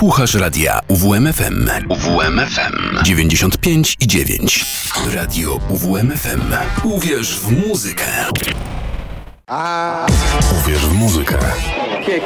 Słuchasz radia UWMFM. UWMFM 95 i 9. Radio UWMFM. Uwierz w muzykę. Uwierz w muzykę. Dzień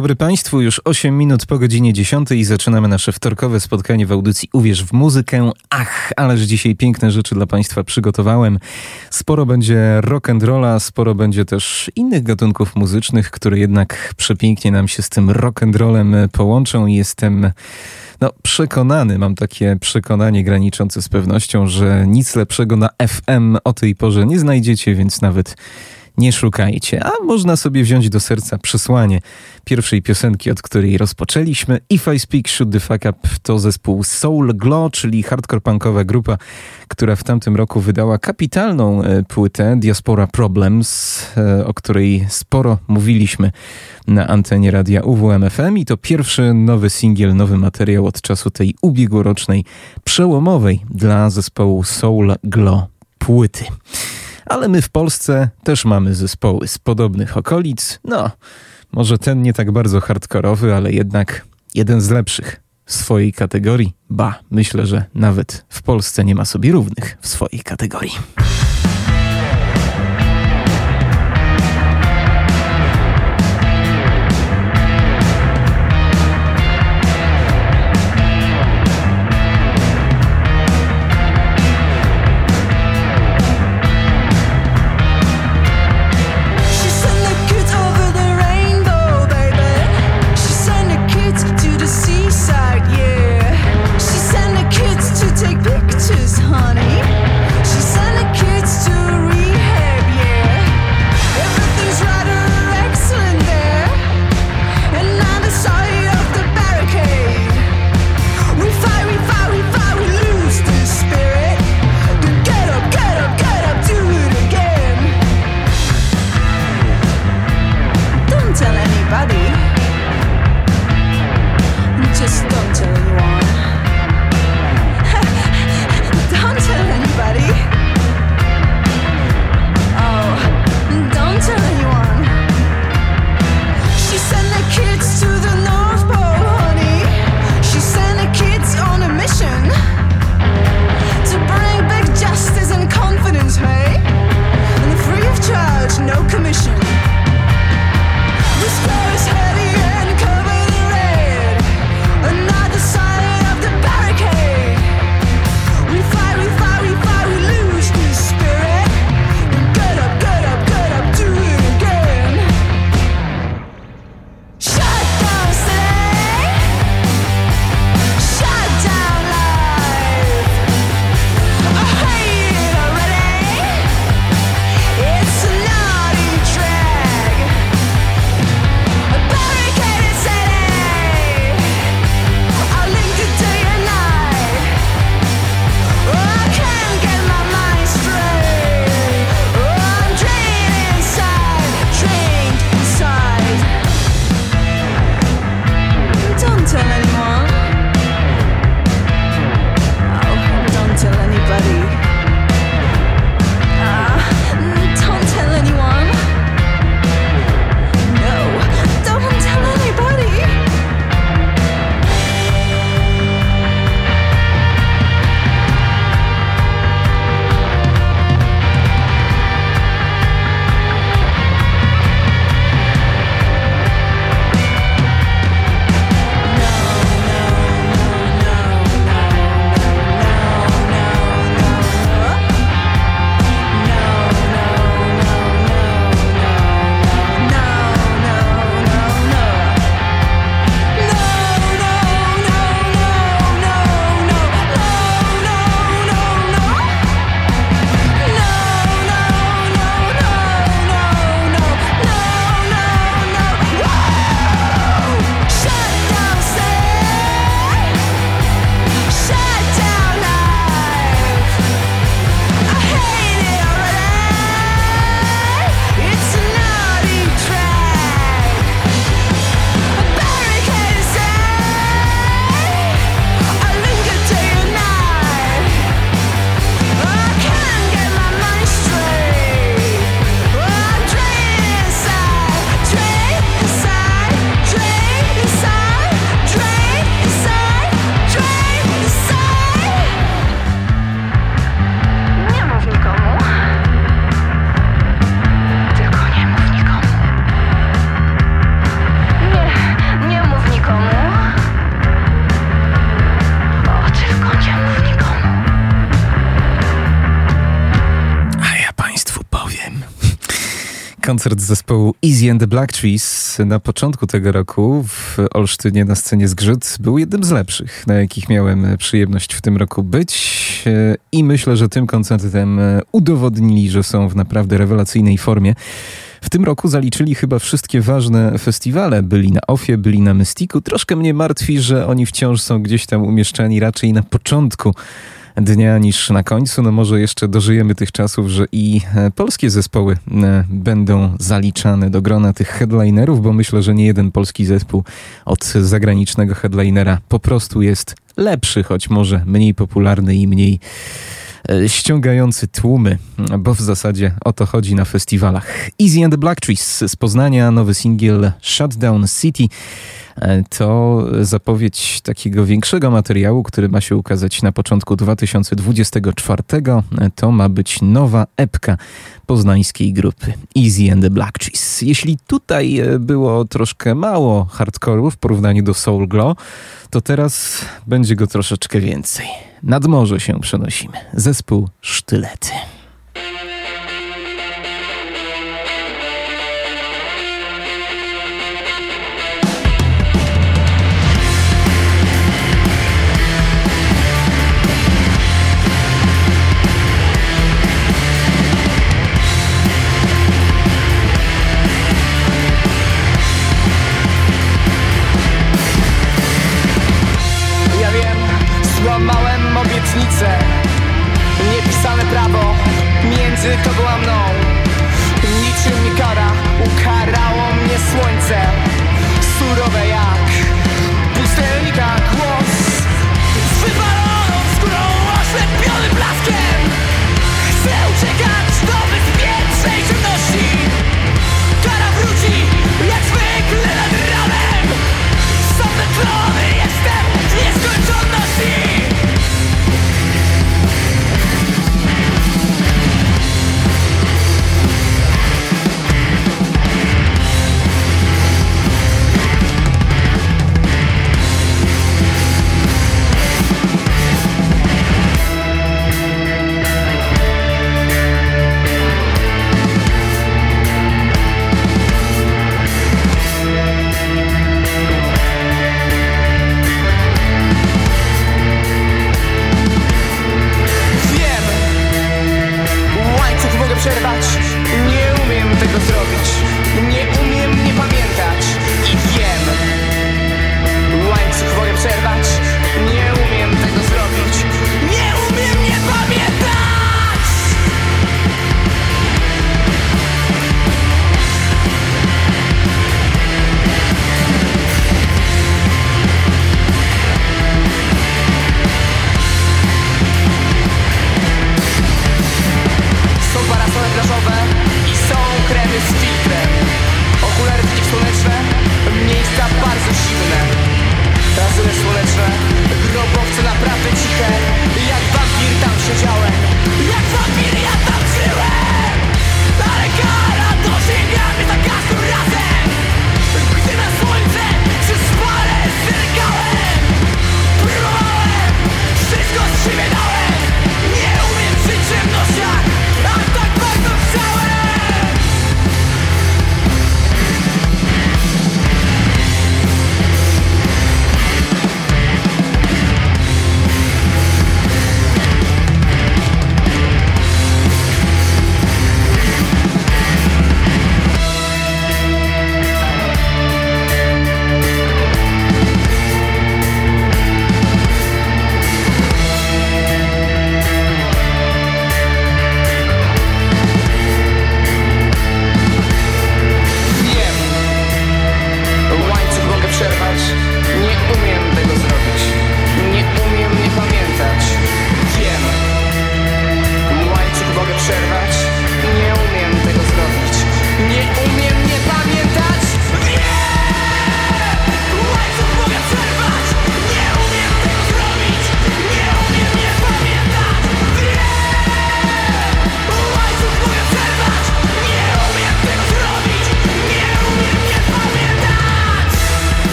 dobry Państwu, już 8 minut po godzinie 10 i zaczynamy nasze wtorkowe spotkanie w audycji Uwierz w muzykę. Ach, ależ dzisiaj piękne rzeczy dla Państwa przygotowałem. Sporo będzie rock and rolla, sporo będzie też innych gatunków muzycznych, które jednak przepięknie nam się z tym rock and rollem połączą i jestem no, przekonany, mam takie przekonanie graniczące z pewnością, że nic lepszego na FM o tej porze nie znajdziecie, więc nawet nie szukajcie, a można sobie wziąć do serca przesłanie pierwszej piosenki, od której rozpoczęliśmy. If I Speak Shoot the Fuck Up to zespół Soul Glow, czyli hardcore punkowa grupa, która w tamtym roku wydała kapitalną e, płytę Diaspora Problems, e, o której sporo mówiliśmy na antenie radia UWMFM i to pierwszy nowy singiel, nowy materiał od czasu tej ubiegłorocznej, przełomowej dla zespołu Soul Glow płyty ale my w Polsce też mamy zespoły z podobnych okolic. No, może ten nie tak bardzo hardkorowy, ale jednak jeden z lepszych w swojej kategorii. Ba, myślę, że nawet w Polsce nie ma sobie równych w swojej kategorii. Zespołu Easy and the Black Trees na początku tego roku w Olsztynie na scenie Zgrzyt był jednym z lepszych, na jakich miałem przyjemność w tym roku być i myślę, że tym koncertem udowodnili, że są w naprawdę rewelacyjnej formie. W tym roku zaliczyli chyba wszystkie ważne festiwale. Byli na Ofie, byli na Mystiku. Troszkę mnie martwi, że oni wciąż są gdzieś tam umieszczeni raczej na początku dnia niż na końcu. No może jeszcze dożyjemy tych czasów, że i e, polskie zespoły e, będą zaliczane do grona tych headlinerów, bo myślę, że nie jeden polski zespół od zagranicznego headlinera po prostu jest lepszy, choć może mniej popularny i mniej e, ściągający tłumy, bo w zasadzie o to chodzi na festiwalach. Easy and the Black Trees z Poznania, nowy singiel Shutdown City. To zapowiedź takiego większego materiału, który ma się ukazać na początku 2024. E, to ma być nowa epka poznańskiej grupy Easy and the Black Cheese. Jeśli tutaj e, było troszkę mało hardcore'u w porównaniu do Soul Glow, to teraz będzie go troszeczkę więcej. Nad morze się przenosimy. Zespół Sztylety.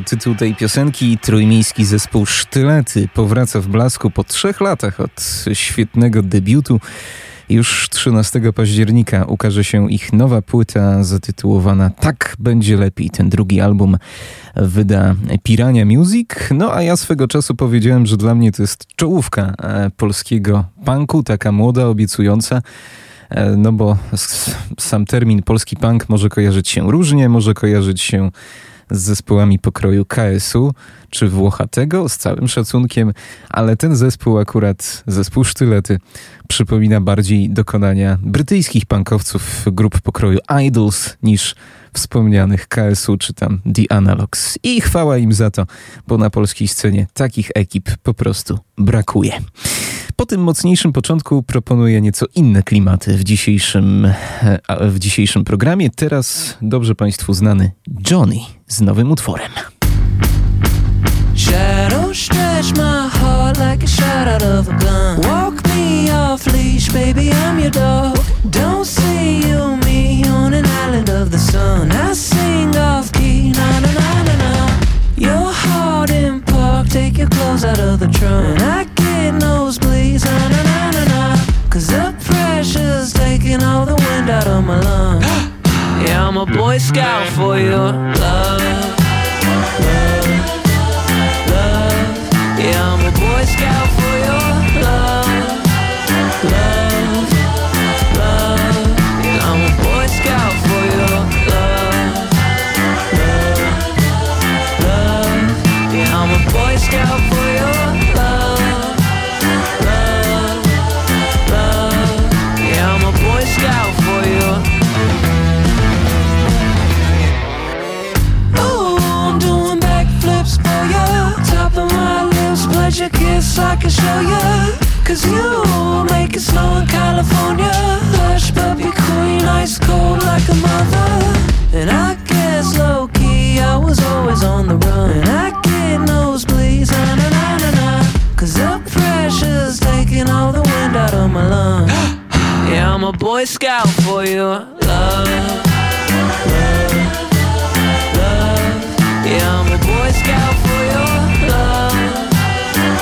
To tytuł tej piosenki. Trójmiejski zespół Sztylety powraca w blasku po trzech latach od świetnego debiutu. Już 13 października ukaże się ich nowa płyta zatytułowana Tak będzie lepiej. Ten drugi album wyda Pirania Music. No a ja swego czasu powiedziałem, że dla mnie to jest czołówka e, polskiego punku, taka młoda, obiecująca. E, no bo sam termin polski punk może kojarzyć się różnie, może kojarzyć się z zespołami pokroju KSU czy Włochatego, z całym szacunkiem, ale ten zespół akurat, zespół Sztylety, przypomina bardziej dokonania brytyjskich punkowców grup pokroju Idols niż wspomnianych KSU czy tam The Analogs. I chwała im za to, bo na polskiej scenie takich ekip po prostu brakuje. Po tym mocniejszym początku proponuję nieco inne klimaty w dzisiejszym, w dzisiejszym programie. Teraz dobrze Państwu znany Johnny z nowym utworem. Shadow stretch my heart like a shot out of a gun. Walk me off leash, baby, I'm your dog. Don't see you on an island of the sun. I sing off key, na na na na na. Your heart in park, take your clothes out of the trunk. I get nosebleeds, na na na na the pressure's taking all the wind out of my lungs. yeah, I'm a boy scout for your love. love. Yeah, I'm a Boy Scout for your love, love, love. Pleasure kiss I can show you Cause you make it snow in California. Hush puppy queen, ice cold like a mother. And I guess low key I was always on the run. And I get nosebleeds, na na na na na. Cause the pressure's taking all the wind out of my lungs Yeah, I'm a boy scout for your love Love, love Yeah, I'm a boy scout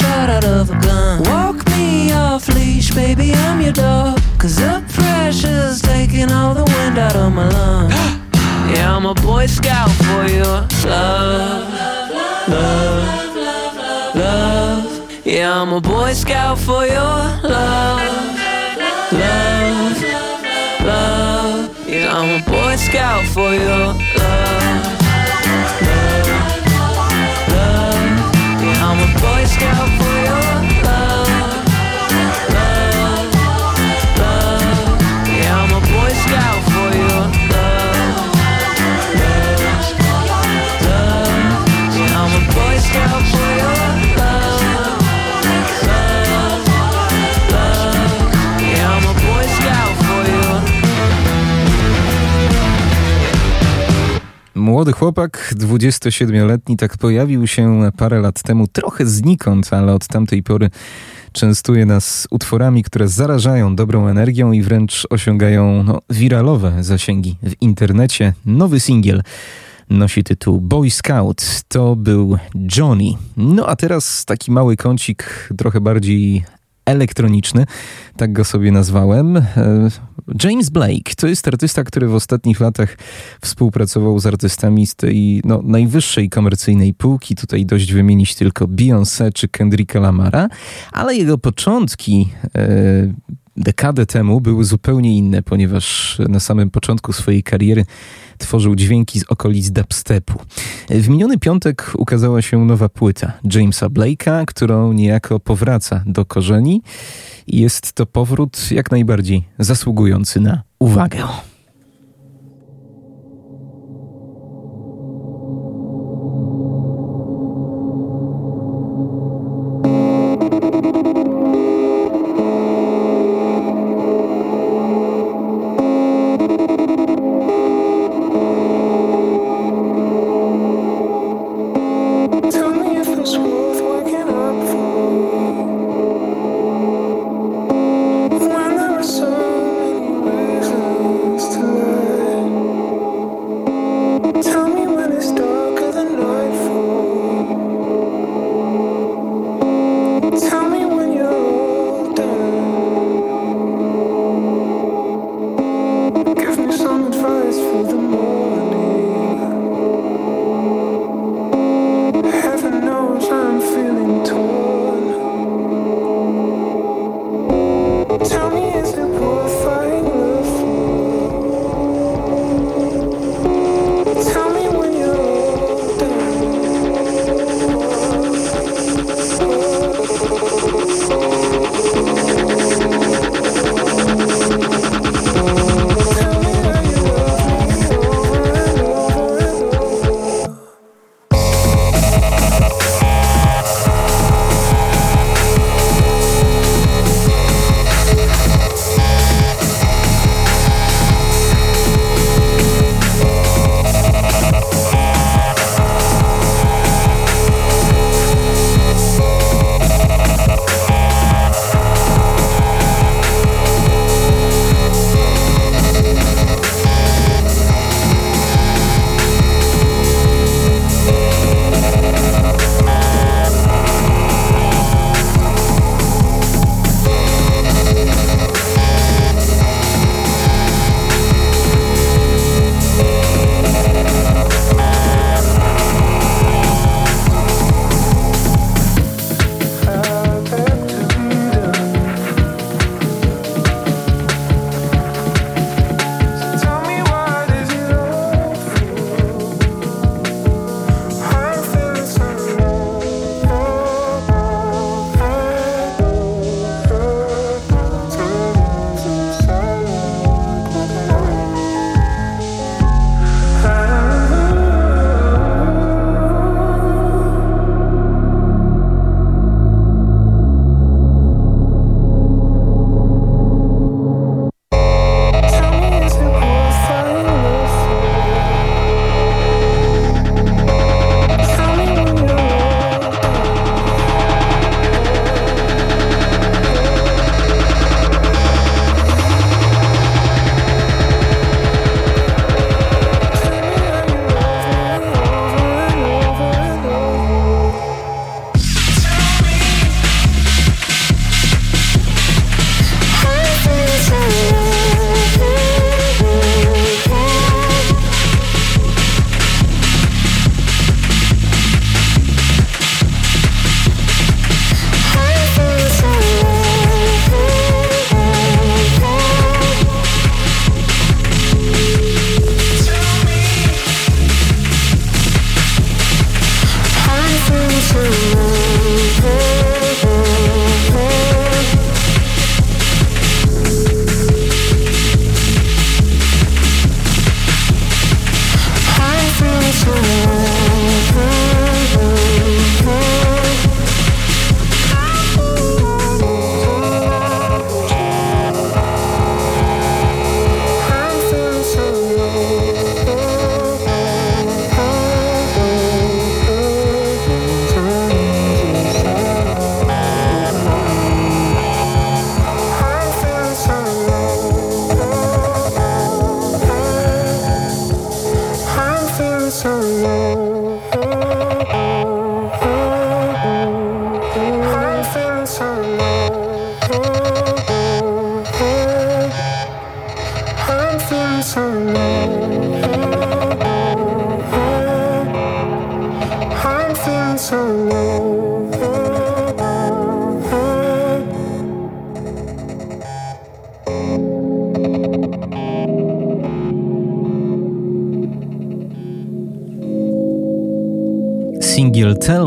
out of a gun. Walk me off leash, baby, I'm your dog. Cause the pressure's taking all the wind out of my lungs. yeah, I'm a boy scout for your love. Love, love, love. love, love. Yeah, I'm a boy scout for your love. Love, love. Yeah, I'm a boy scout for your boy scout for your Młody chłopak, 27-letni, tak pojawił się parę lat temu, trochę znikąd, ale od tamtej pory częstuje nas utworami, które zarażają dobrą energią i wręcz osiągają no, wiralowe zasięgi w internecie. Nowy singiel nosi tytuł Boy Scout. To był Johnny. No a teraz taki mały kącik, trochę bardziej elektroniczny, tak go sobie nazwałem. E, James Blake to jest artysta, który w ostatnich latach współpracował z artystami z tej no, najwyższej komercyjnej półki. Tutaj dość wymienić tylko Beyoncé czy Kendricka Lamara, ale jego początki e, dekadę temu były zupełnie inne, ponieważ na samym początku swojej kariery tworzył dźwięki z okolic dubstepu. W miniony piątek ukazała się nowa płyta Jamesa Blake'a, którą niejako powraca do korzeni. Jest to powrót jak najbardziej zasługujący na uwagę.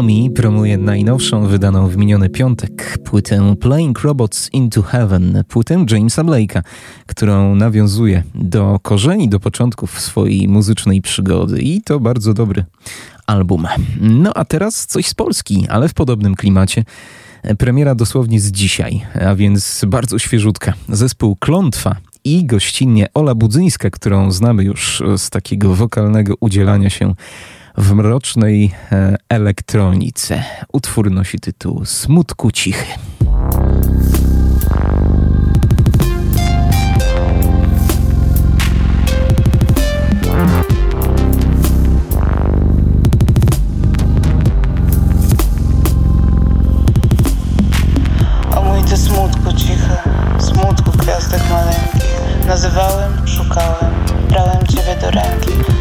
Me promuje najnowszą, wydaną w miniony piątek płytę Playing Robots into Heaven, płytę Jamesa Blake'a, którą nawiązuje do korzeni, do początków swojej muzycznej przygody i to bardzo dobry album. No a teraz coś z Polski, ale w podobnym klimacie. Premiera dosłownie z dzisiaj, a więc bardzo świeżutka. Zespół Klątwa i gościnnie Ola Budzyńska, którą znamy już z takiego wokalnego udzielania się w mrocznej e, elektronice. Utwór nosi tytuł Smutku Cichy. Nazywałem, szukałem, brałem ciebie do ręki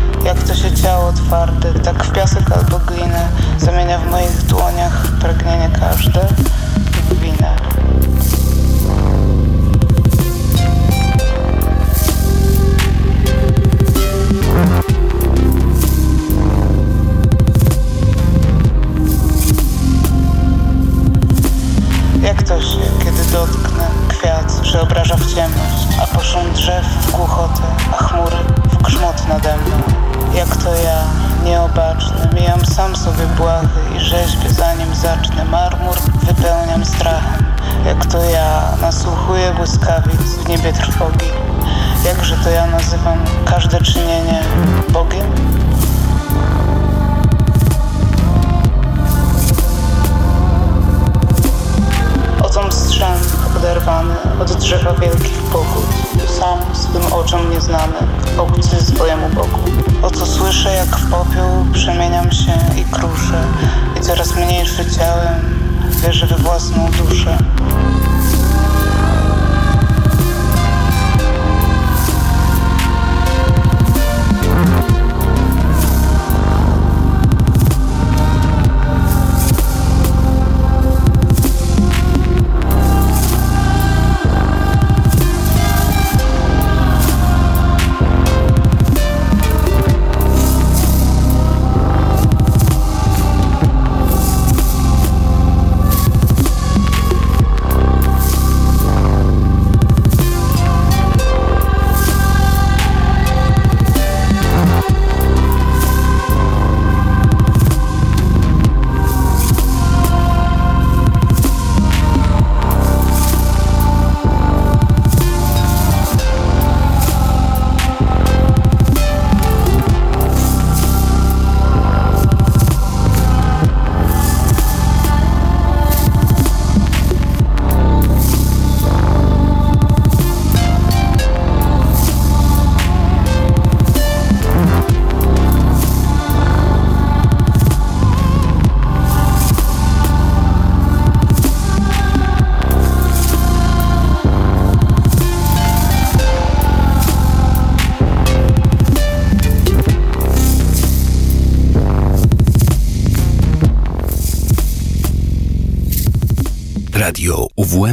To się ciało twarde, tak w piasek albo glinę Zamienia w moich dłoniach pragnienie każde winę błahy i rzeźbię zanim zacznę. Marmur wypełniam strachem. Jak to ja, nasłuchuję błyskawic w niebie trwogi. Jakże to ja nazywam każde czynienie Bogiem? Otom strzęp oderwany od drzewa wielkich pogód Sam swym oczom nieznany, obcy swojemu Bogu O co słyszę jak w popiół przemieniam się i kruszę I coraz mniejszy ciałem wierzę we własną duszę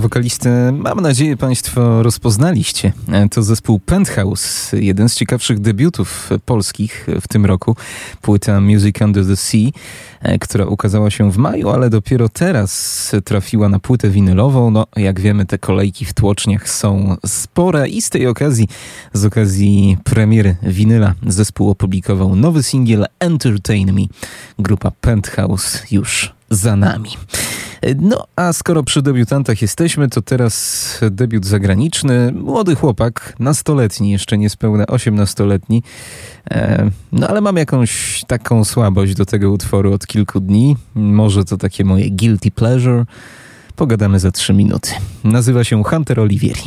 Tego wokalistę mam nadzieję Państwo rozpoznaliście. To zespół Penthouse, jeden z ciekawszych debiutów polskich w tym roku. Płyta Music Under the Sea, która ukazała się w maju, ale dopiero teraz trafiła na płytę winylową. No, jak wiemy, te kolejki w tłoczniach są spore i z tej okazji, z okazji premiery winyla, zespół opublikował nowy singiel Entertain Me. Grupa Penthouse już za nami. No a skoro przy debiutantach jesteśmy, to teraz debiut zagraniczny. Młody chłopak, nastoletni, jeszcze niespełna 18-letni. E, no ale mam jakąś taką słabość do tego utworu od kilku dni. Może to takie moje guilty pleasure. Pogadamy za trzy minuty. Nazywa się Hunter Olivieri.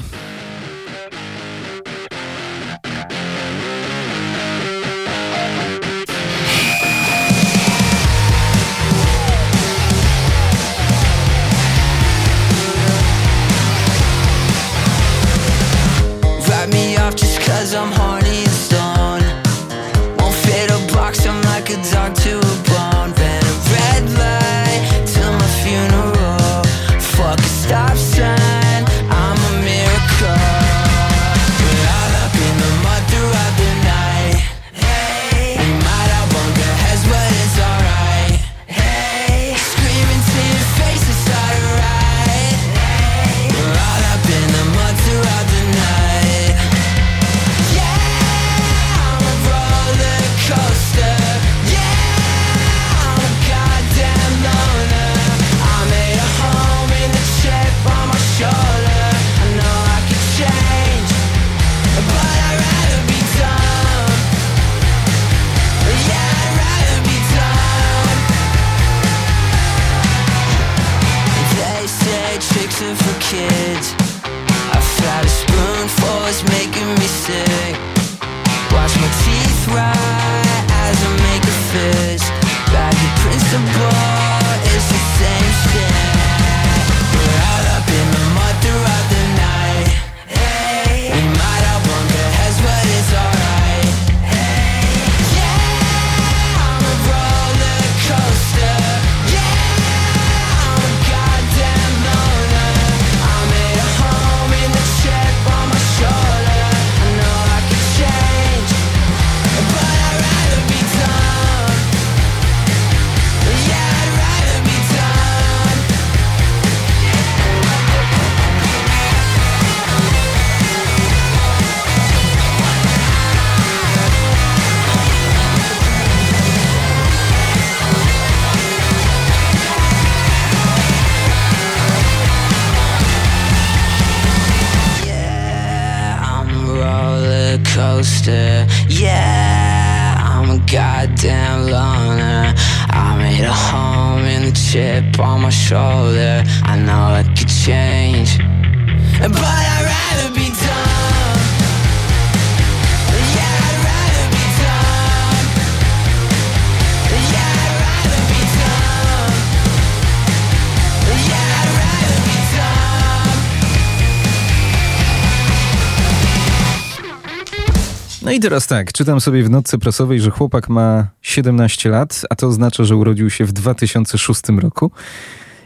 Teraz tak, czytam sobie w notce prasowej, że chłopak ma 17 lat, a to oznacza, że urodził się w 2006 roku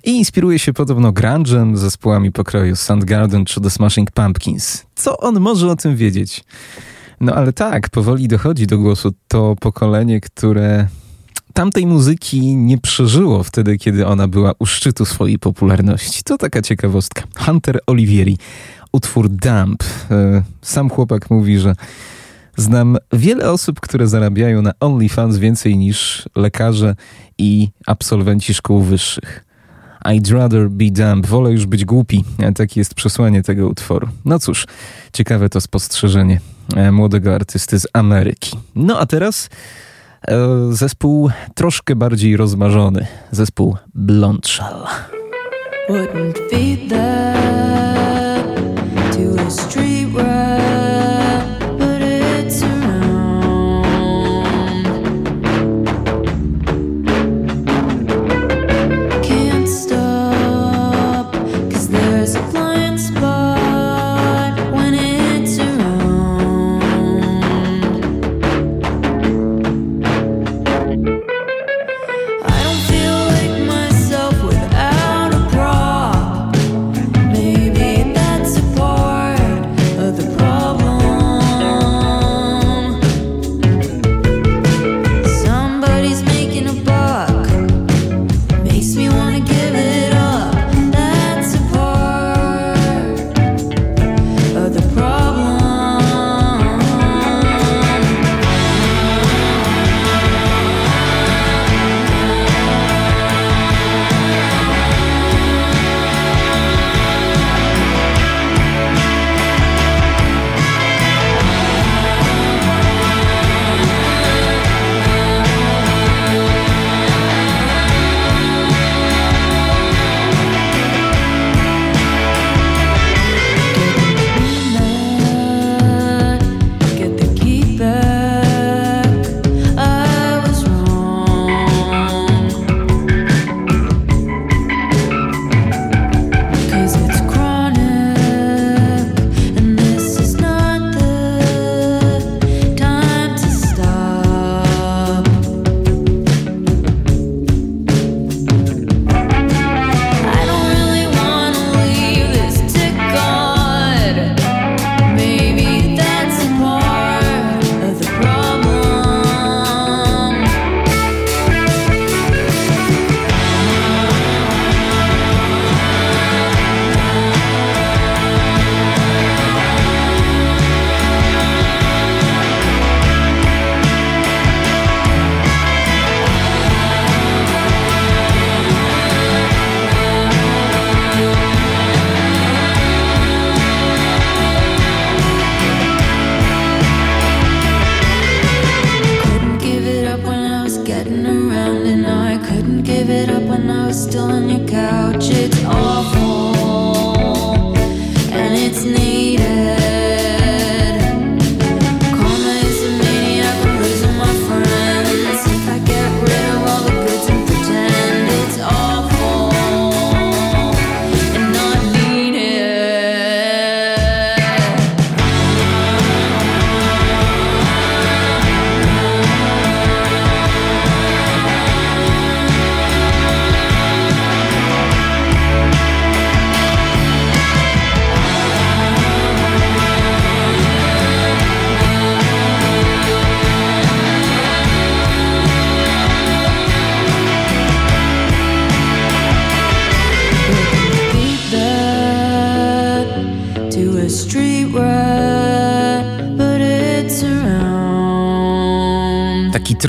i inspiruje się podobno grunge'em, zespołami pokroju Soundgarden czy The Smashing Pumpkins. Co on może o tym wiedzieć? No ale tak, powoli dochodzi do głosu to pokolenie, które tamtej muzyki nie przeżyło wtedy, kiedy ona była u szczytu swojej popularności. To taka ciekawostka. Hunter Olivieri, utwór Dump. E, sam chłopak mówi, że Znam wiele osób, które zarabiają na OnlyFans więcej niż lekarze i absolwenci szkół wyższych. I'd rather be dumb. Wolę już być głupi. Takie jest przesłanie tego utworu. No cóż, ciekawe to spostrzeżenie e, młodego artysty z Ameryki. No a teraz e, zespół troszkę bardziej rozmarzony. Zespół Blondshell. Wouldn't feed that to a street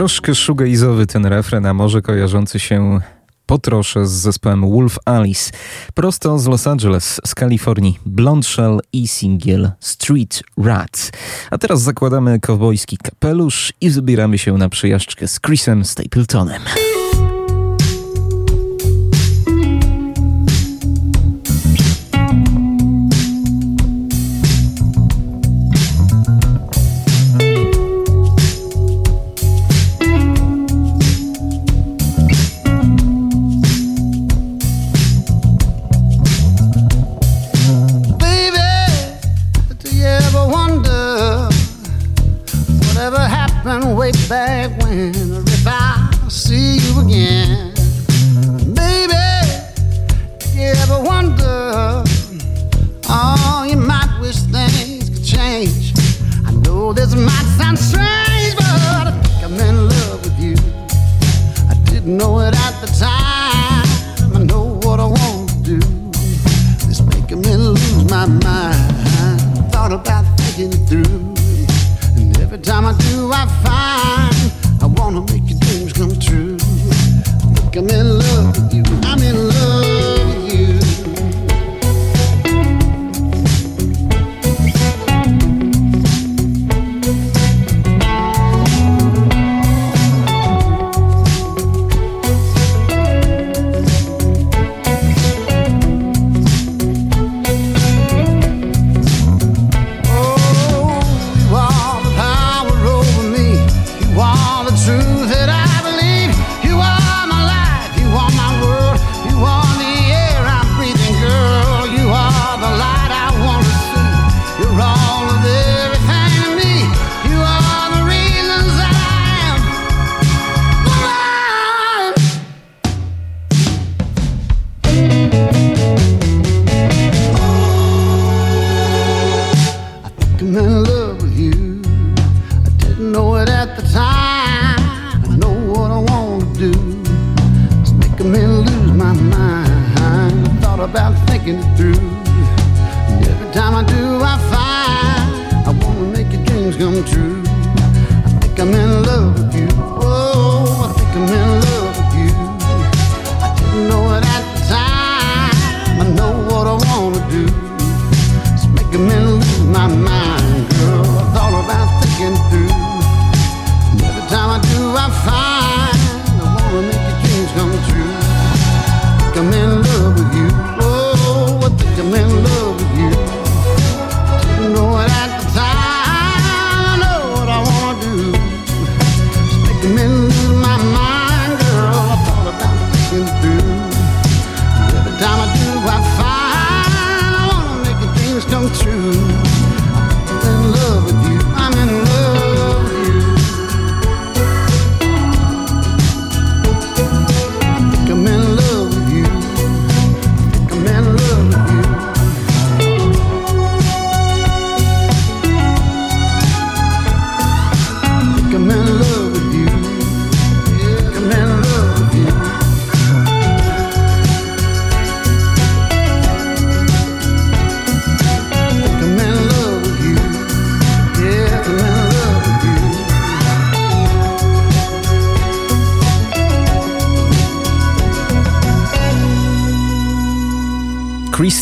troszkę shoegaze'owy ten refren, a może kojarzący się potroszę z zespołem Wolf Alice. Prosto z Los Angeles, z Kalifornii. Blondshell i singiel Street Rat. A teraz zakładamy kowbojski kapelusz i zabieramy się na przejażdżkę z Chrisem Stapletonem.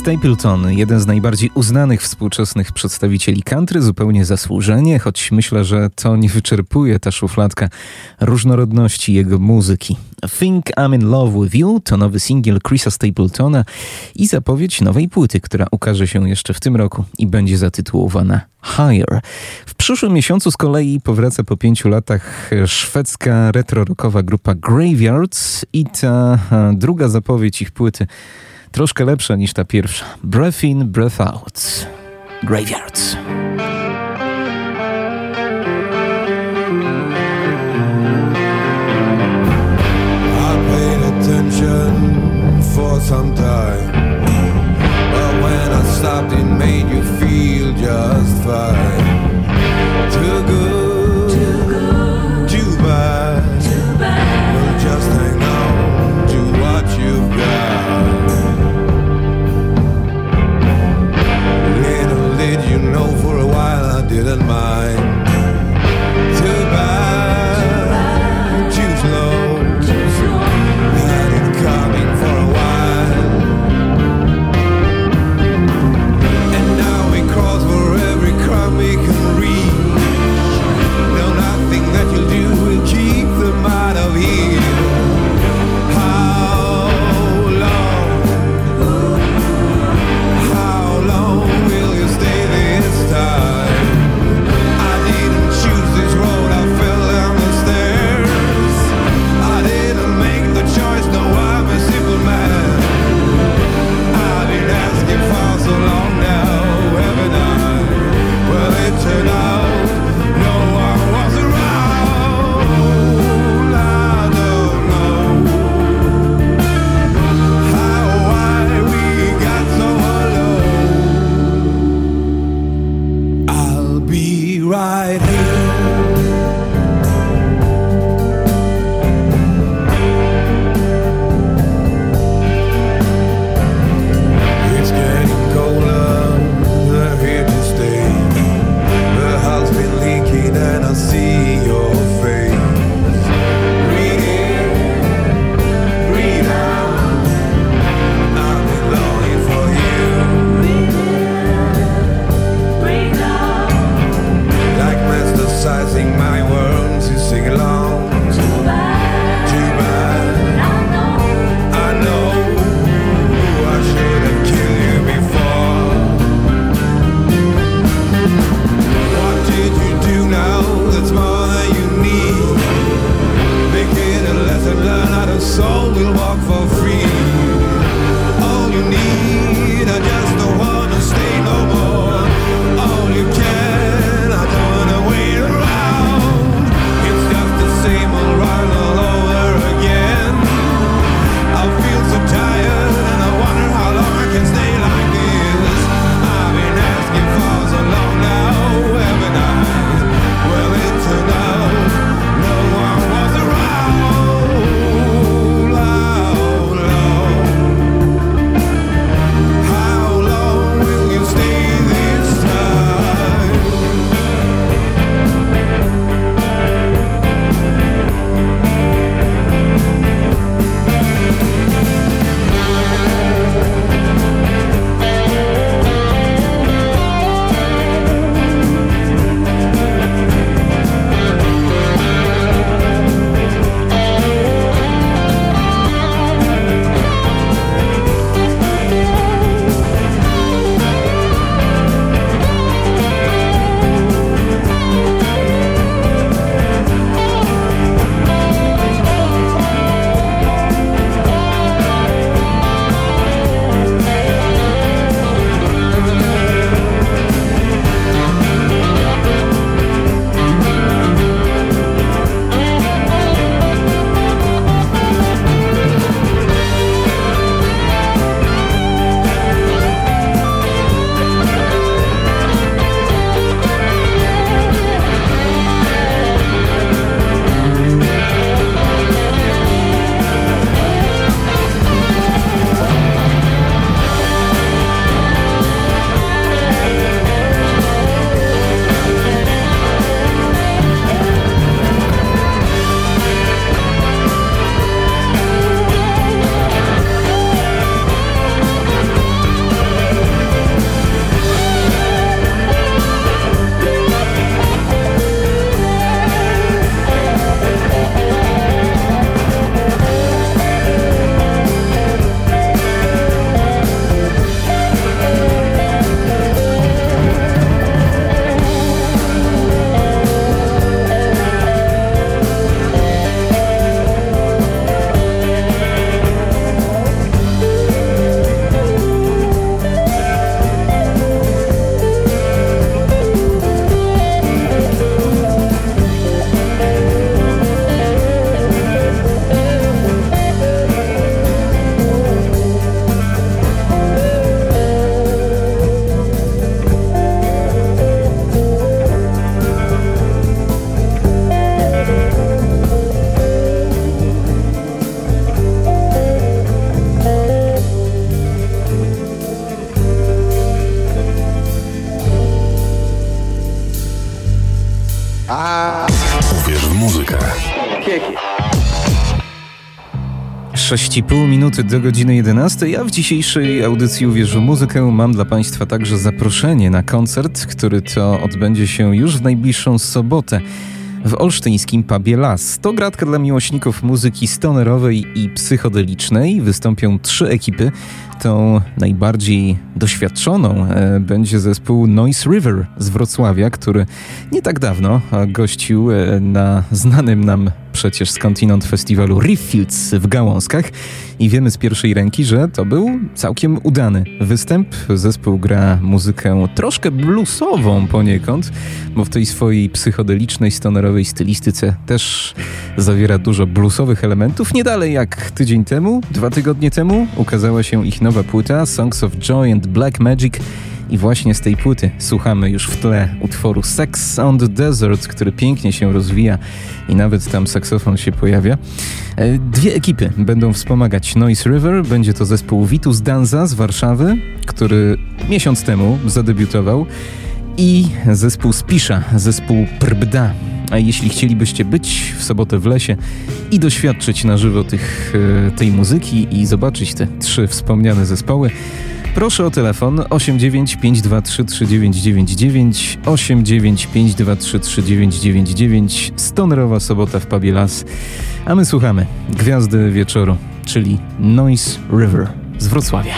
Stapleton, jeden z najbardziej uznanych współczesnych przedstawicieli country, zupełnie zasłużenie, choć myślę, że to nie wyczerpuje ta szufladka różnorodności jego muzyki. Think I'm in Love with You to nowy singiel Chrisa Stapletona i zapowiedź nowej płyty, która ukaże się jeszcze w tym roku i będzie zatytułowana Higher. W przyszłym miesiącu z kolei powraca po pięciu latach szwedzka retro-rockowa grupa Graveyards i ta druga zapowiedź ich płyty troszkę lepsza niż ta pierwsza. Breath in, breath out. Graveyards. some time. But when I stopped, it made you feel just fine. Too good. mine. 6,5 minuty do godziny 11. Ja w dzisiejszej audycji Uwierz muzykę mam dla Państwa także zaproszenie na koncert, który to odbędzie się już w najbliższą sobotę w olsztyńskim pubie Las. To gratka dla miłośników muzyki stonerowej i psychodelicznej. Wystąpią trzy ekipy. Tą najbardziej doświadczoną e, będzie zespół Noise River z Wrocławia, który nie tak dawno gościł e, na znanym nam przecież skądinąd festiwalu Rifffields w Gałązkach i wiemy z pierwszej ręki, że to był całkiem udany występ. Zespół gra muzykę troszkę bluesową poniekąd, bo w tej swojej psychodelicznej, stonerowej stylistyce też zawiera dużo bluesowych elementów. Nie dalej jak tydzień temu, dwa tygodnie temu ukazała się ich nowa płyta Songs of Joy and Black Magic i właśnie z tej płyty słuchamy już w tle utworu Sex on the Desert, który pięknie się rozwija i nawet tam saksofon się pojawia. E, dwie ekipy będą wspomagać Noise River. Będzie to zespół Vitus Danza z Warszawy, który miesiąc temu zadebiutował i zespół Spisza, zespół Prbda. A jeśli chcielibyście być w sobotę w lesie i doświadczyć na żywo tych, e, tej muzyki i zobaczyć te trzy wspomniane zespoły, Proszę o telefon 895233999 895233999 Stonerowa sobota w Pubie Las. A my słuchamy Gwiazdy Wieczoru, czyli Noise River z Wrocławia.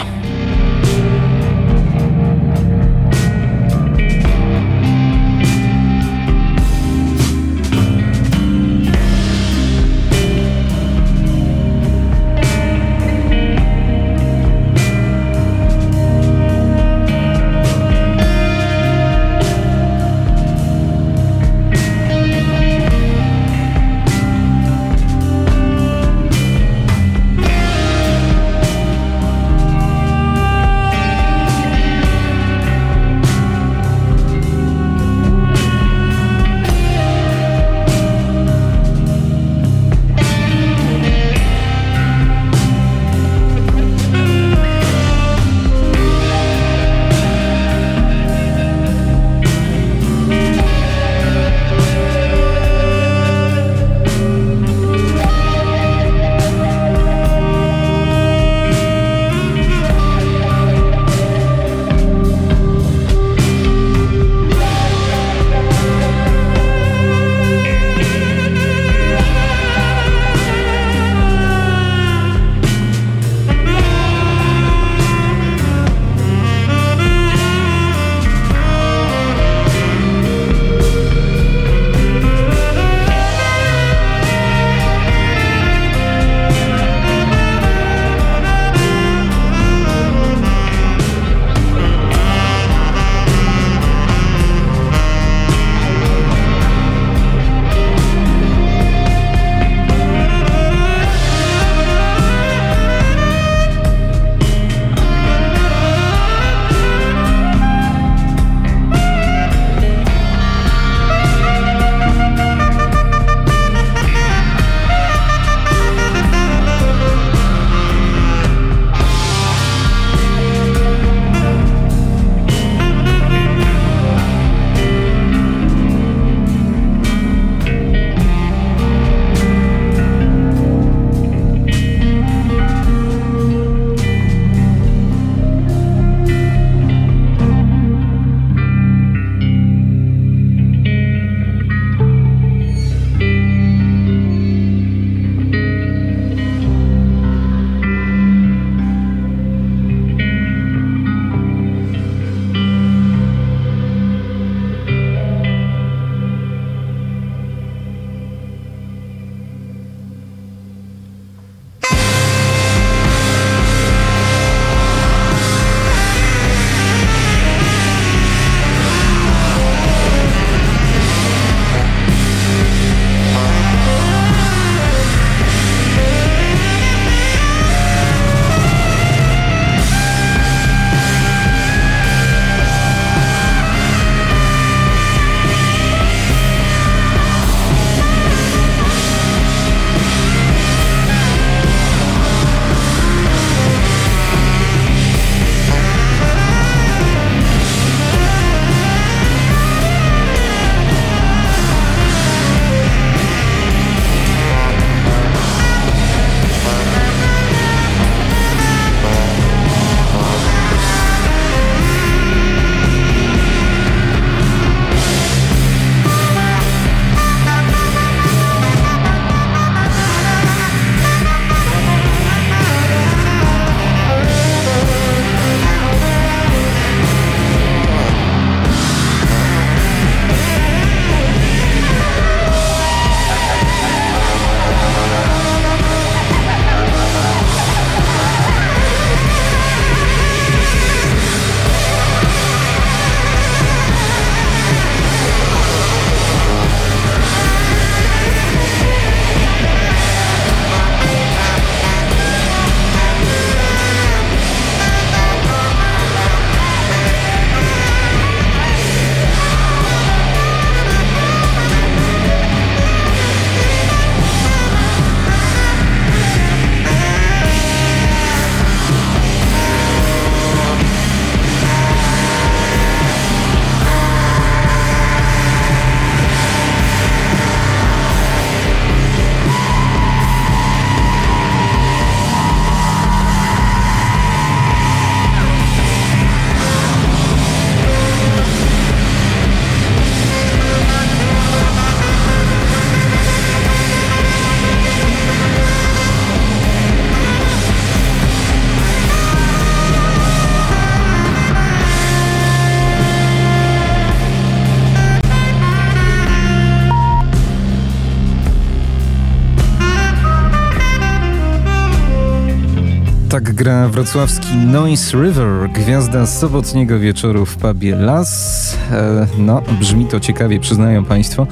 Gra wrocławski Noise River, gwiazda sobotniego wieczoru w pubie Las. E, no, brzmi to ciekawie, przyznają Państwo.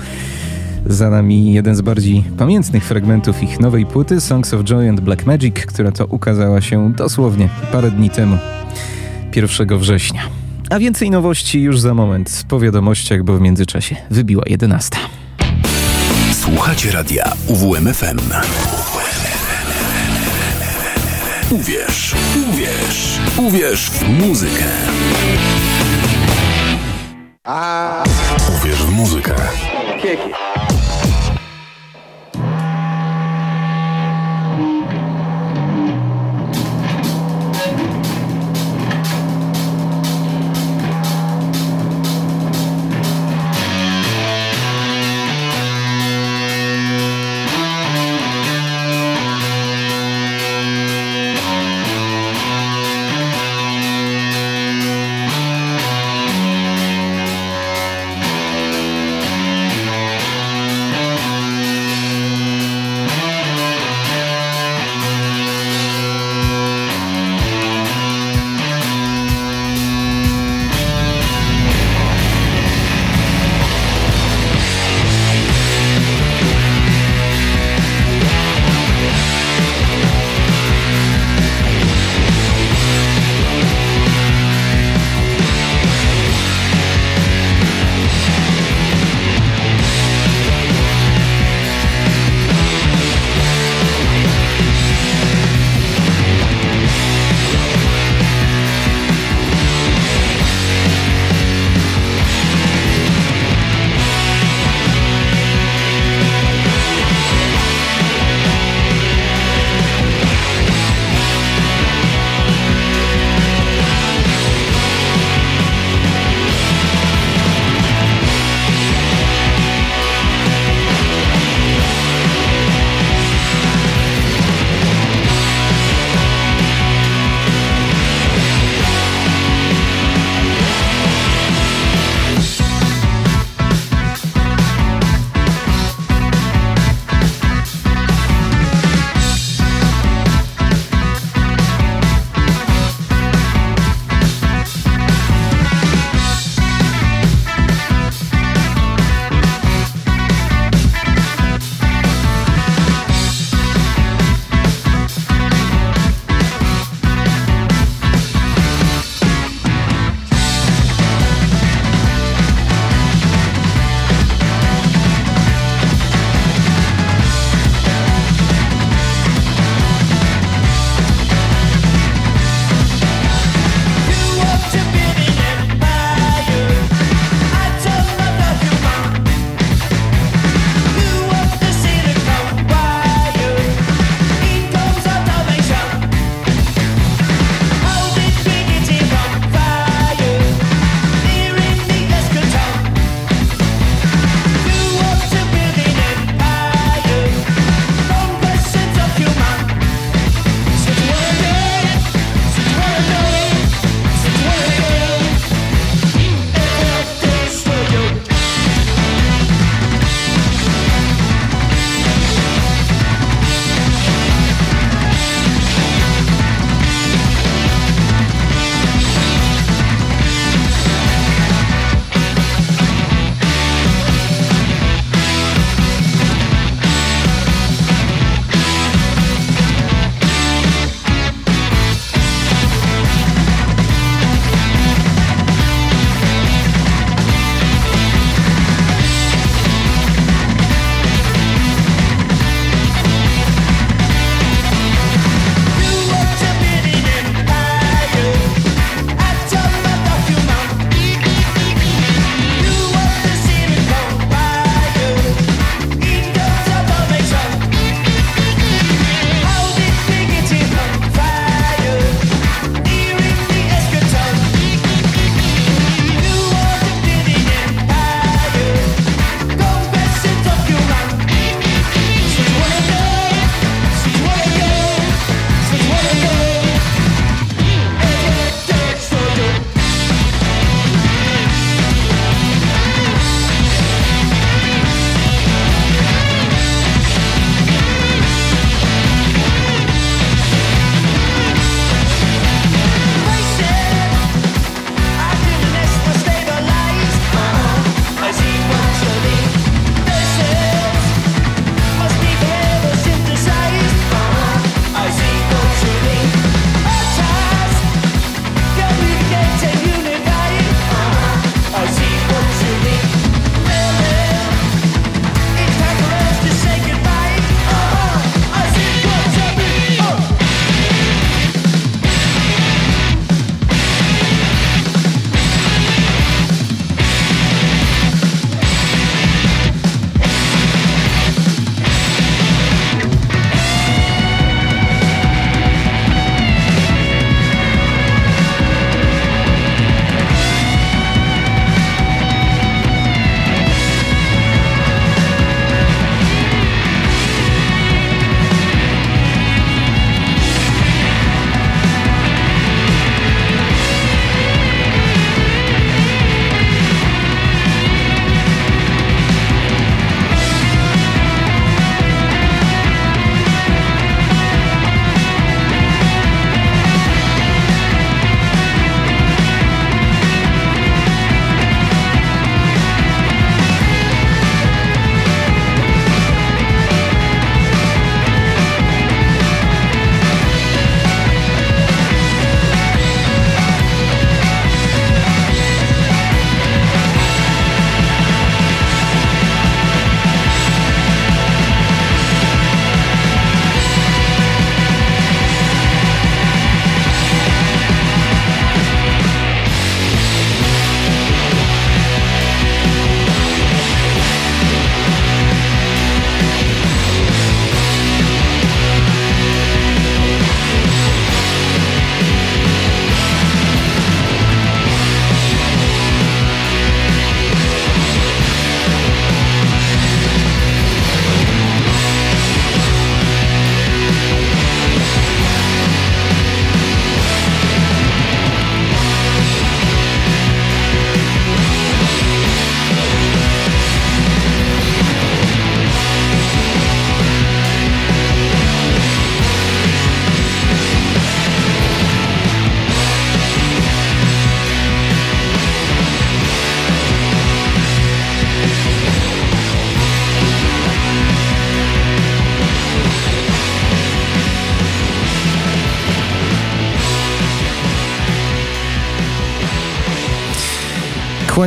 Za nami jeden z bardziej pamiętnych fragmentów ich nowej płyty Songs of Joy and Black Magic, która to ukazała się dosłownie parę dni temu, 1 września. A więcej nowości już za moment po wiadomościach, bo w międzyczasie wybiła 11. Słuchacie radia UWMFM. Uwierz, uwierz, uwierz w muzykę. Uwierz w muzykę.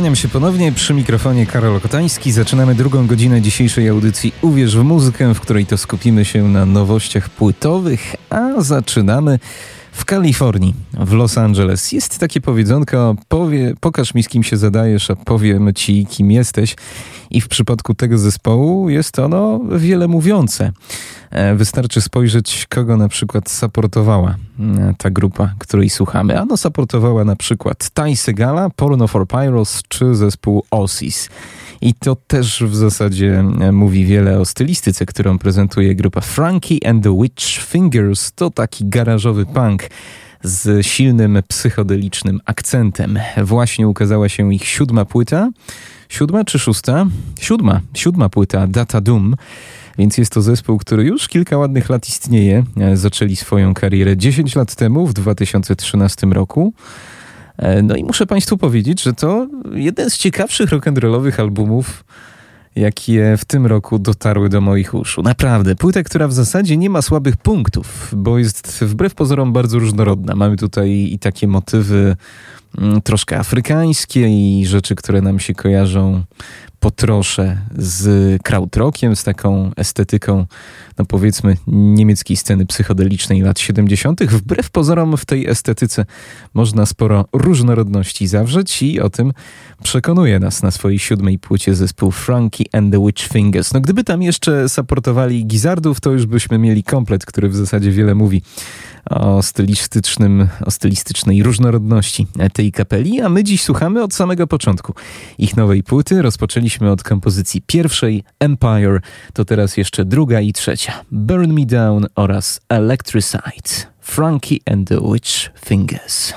Kłaniam się ponownie przy mikrofonie Karol Kotański. Zaczynamy drugą godzinę dzisiejszej audycji Uwierz w muzykę, w której to skupimy się na nowościach płytowych, a zaczynamy w Kalifornii, w Los Angeles. Jest takie powiedzonko, powie, pokaż mi z kim się zadajesz, a powiem ci kim jesteś. I w przypadku tego zespołu jest ono wiele mówiące. E, wystarczy spojrzeć, kogo na przykład supportowała e, ta grupa, której słuchamy. Ano supportowała na przykład Ty Segala, Porno for Pyros czy zespół Ossis. I to też w zasadzie e, mówi wiele o stylistyce, którą prezentuje grupa Frankie and the Witch Fingers. To taki garażowy punk z silnym psychodelicznym akcentem. Właśnie ukazała się ich siódma płyta. Siódma czy szósta? Siódma. Siódma płyta Data Doom. Więc jest to zespół, który już kilka ładnych lat istnieje. E, zaczęli swoją karierę 10 lat temu, w 2013 roku. E, no i muszę Państwu powiedzieć, że to jeden z ciekawszych rock'n'rollowych albumów, jakie w tym roku dotarły do moich uszu. Naprawdę, płyta, która w zasadzie nie ma słabych punktów, bo jest wbrew pozorom bardzo różnorodna. Mamy tutaj i takie motywy troszkę afrykańskie i rzeczy, które nam się kojarzą po trosze z krautrockiem, z taką estetyką, no powiedzmy, niemieckiej sceny psychodelicznej lat 70. Wbrew pozorom w tej estetyce można sporo różnorodności zawrzeć i o tym przekonuje nas na swojej siódmej płycie zespół Frankie and the Witch Fingers. No gdyby tam jeszcze supportowali Gizardów, to już byśmy mieli komplet, który w zasadzie wiele mówi o stylistycznym, o stylistycznej różnorodności tej kapeli, a my dziś słuchamy od samego początku ich nowej płyty. Rozpoczęliśmy od kompozycji pierwszej, Empire, to teraz jeszcze druga i trzecia, Burn Me Down oraz Electricide, Frankie and the Witch Fingers.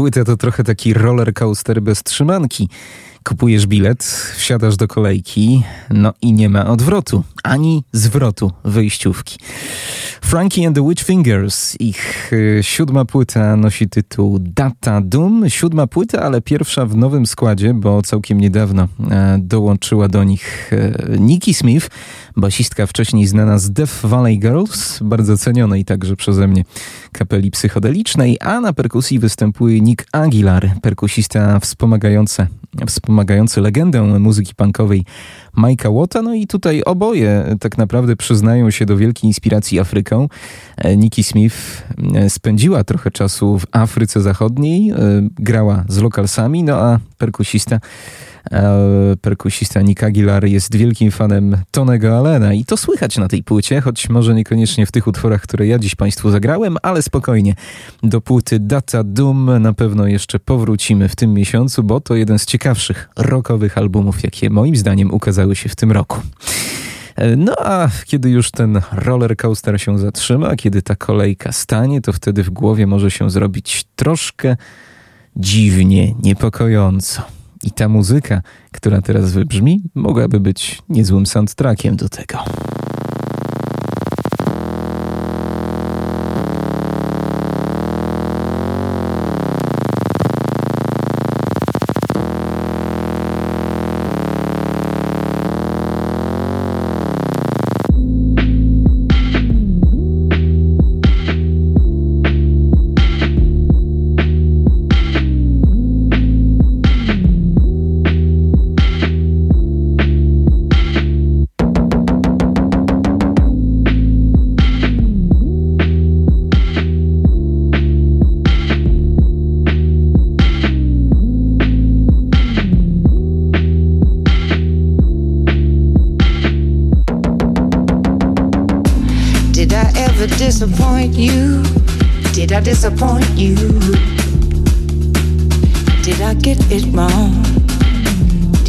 Ta płyta to trochę taki roller coaster bez trzymanki. Kupujesz bilet, wsiadasz do kolejki, no i nie ma odwrotu, ani zwrotu wyjściówki. Frankie and the Witch Fingers, ich y, siódma płyta nosi tytuł Data Doom. Siódma płyta, ale pierwsza w nowym składzie, bo całkiem niedawno e, dołączyła do nich e, Nikki Smith, basistka wcześniej znana z Death Valley Girls, bardzo cenionej także przeze mnie kapeli psychodelicznej, a na perkusji występuje Nick Aguilar, perkusista wspomagający, wspomagający legendę muzyki punkowej Mike'a Watta. No i tutaj oboje tak naprawdę przyznają się do wielkiej inspiracji Afryką. E, Nikki Smith e, spędziła trochę czasu w Afryce Zachodniej, e, grała z lokalsami, no a perkusista perkusista Nick Aguilar jest wielkim fanem Tonego Allena i to słychać na tej płycie, choć może niekoniecznie w tych utworach, które ja dziś Państwu zagrałem, ale spokojnie. Do płyty Data Doom na pewno jeszcze powrócimy w tym miesiącu, bo to jeden z ciekawszych rockowych albumów, jakie moim zdaniem ukazały się w tym roku. No a kiedy już ten roller coaster się zatrzyma, kiedy ta kolejka stanie, to wtedy w głowie może się zrobić troszkę dziwnie, niepokojąco. I ta muzyka, która teraz wybrzmi, mogłaby być niezłym soundtrackiem do tego.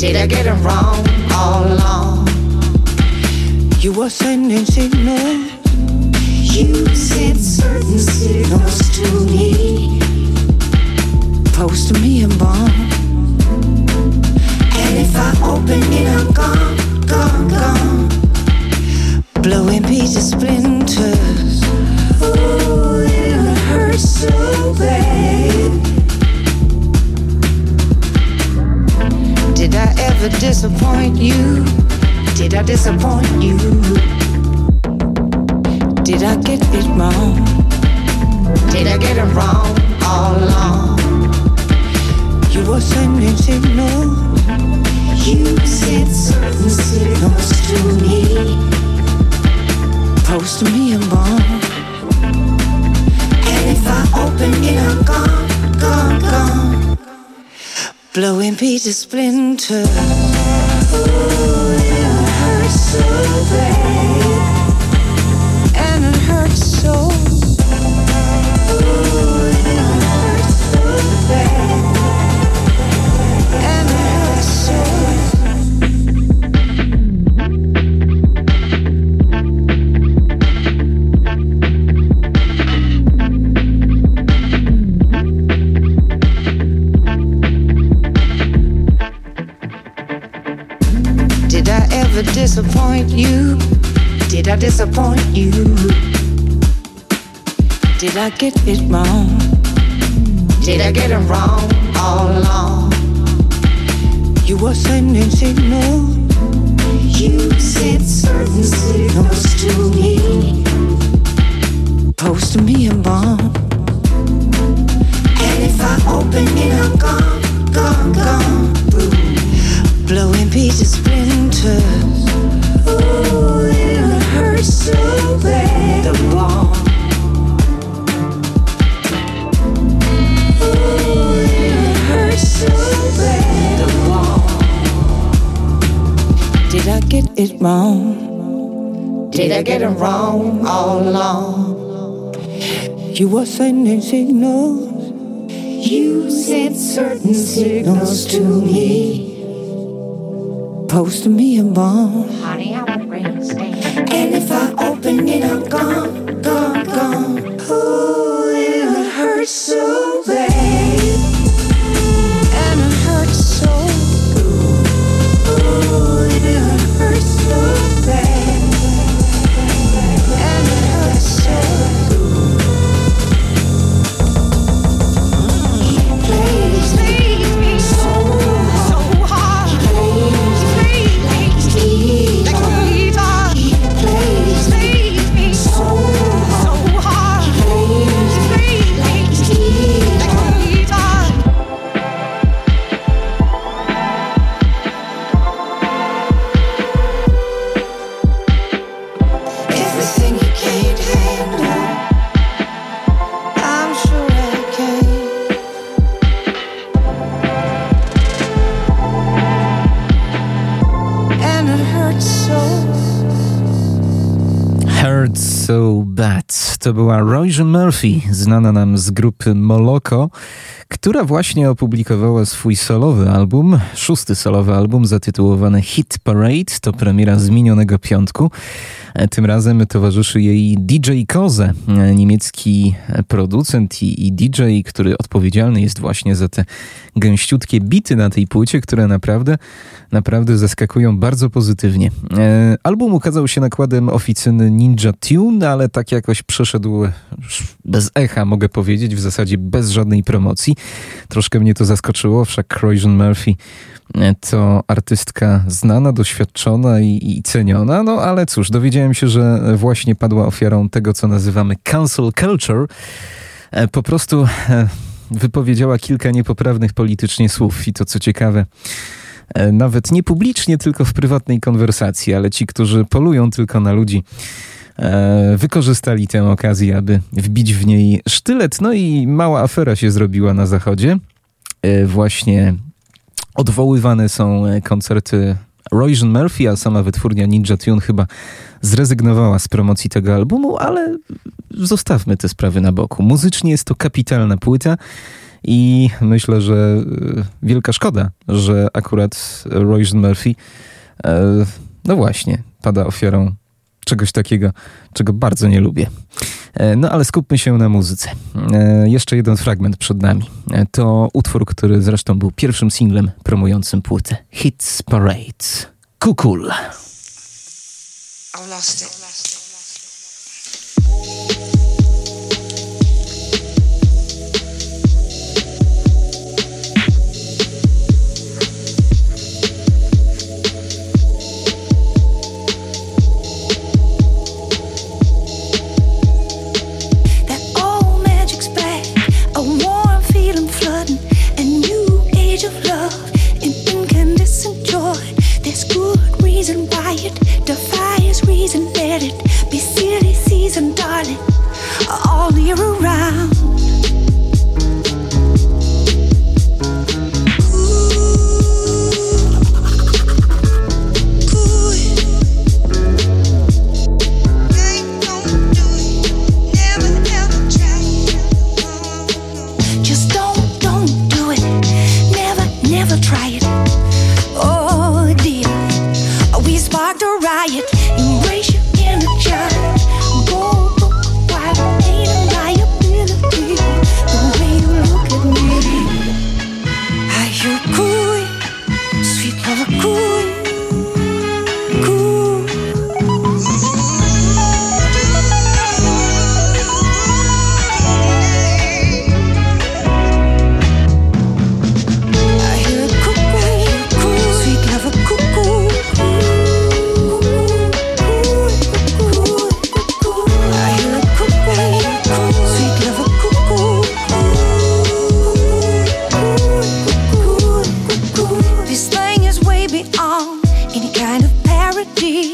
Did I get it wrong all along? You were sending signals. You sent certain signals to me. Post to me and bomb. And if I open it, I'm gone, gone, gone. Blowing pieces, splinters. Ooh, it hurts so bad. Did I ever disappoint you? Did I disappoint you? Did I get it wrong? Did I get it wrong all along? You were sending signals. You sent certain signals to me. Post me a bomb. And if I open it, I'm gone, gone, gone blowing Peter Splinter. I disappoint you? Did I get it wrong? Did I get it wrong all along? You were sending signals. You sent certain signals to me. Post to me and bomb. And if I open it, I'm gone, gone, gone. Blowing pieces, splinters. Ooh pursuing the ball. Ooh, pursuing the ball. Did I get it wrong? Did I get it wrong all along? You were sending signals. You sent certain signals to me. Posting me a bomb gone, words So Bad. To była Royce Murphy, znana nam z grupy Moloko, która właśnie opublikowała swój solowy album, szósty solowy album zatytułowany Hit Parade. To premiera z minionego piątku. Tym razem towarzyszy jej DJ Koze, niemiecki producent i, i DJ, który odpowiedzialny jest właśnie za te gęściutkie bity na tej płycie, które naprawdę, naprawdę zaskakują bardzo pozytywnie. E, album ukazał się nakładem oficyny Ninja Tune, ale tak jakoś przeszedł bez echa, mogę powiedzieć, w zasadzie bez żadnej promocji. Troszkę mnie to zaskoczyło, wszak Croydon Murphy e, to artystka znana, doświadczona i, i, ceniona, no ale cóż, dowiedziałem się, że właśnie padła ofiarą tego, co nazywamy cancel culture. E, po prostu wypowiedziała kilka niepoprawnych politycznie słów i to co ciekawe, nawet nie publicznie, tylko w prywatnej konwersacji, ale ci, którzy polują tylko na ludzi, E, wykorzystali tę okazję, aby wbić w niej sztylet. No i mała afera się zrobiła na zachodzie. E, właśnie odwoływane są koncerty Royce Murphy, a sama wytwórnia Ninja Tune chyba zrezygnowała z promocji tego albumu, ale zostawmy te sprawy na boku. Muzycznie jest to kapitalna płyta i myślę, że e, wielka szkoda, że akurat Royce Murphy no właśnie, pada ofiarą czegoś takiego, czego bardzo nie lubię. E, no ale skupmy się na muzyce. E, jeszcze jeden fragment przed nami. E, to utwór, który zresztą był pierwszym singlem promującym płytę. Hits Parade. Kukul. I lost it. reason why it defies reason. Let it be silly season, darling, all year around. a riot. This thing is way beyond any kind of parody.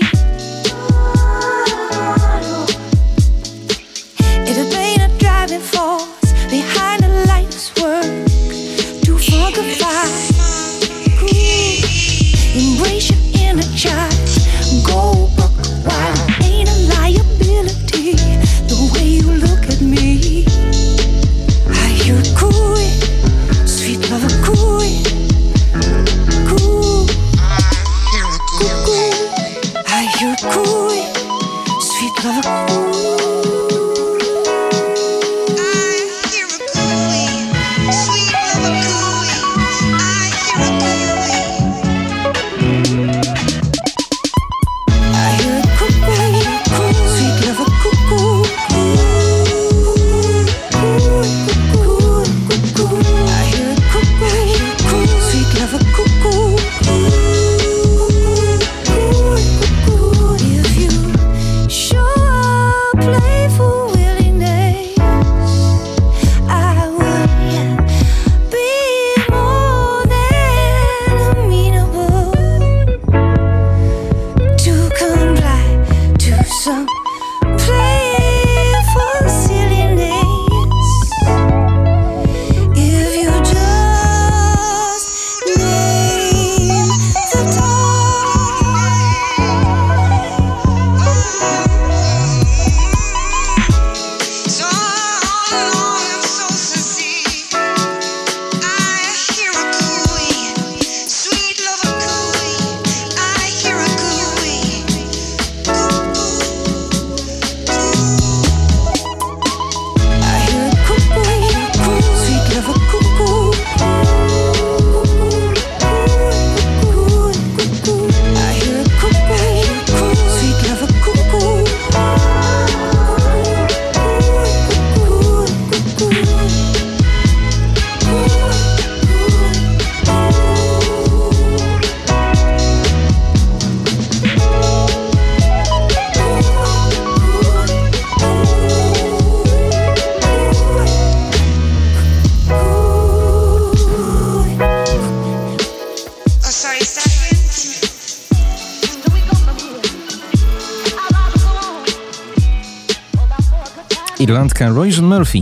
Roisin Murphy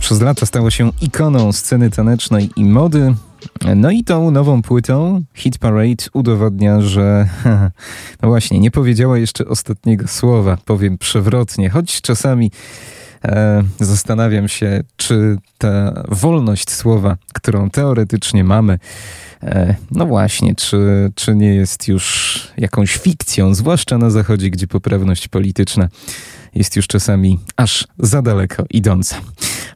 przez lata stała się ikoną sceny tanecznej i mody. No i tą nową płytą Hit Parade udowodnia, że no właśnie, nie powiedziała jeszcze ostatniego słowa, powiem przewrotnie, choć czasami e, zastanawiam się, czy ta wolność słowa, którą teoretycznie mamy, e, no właśnie, czy, czy nie jest już jakąś fikcją, zwłaszcza na Zachodzie, gdzie poprawność polityczna jest już czasami aż za daleko idąca.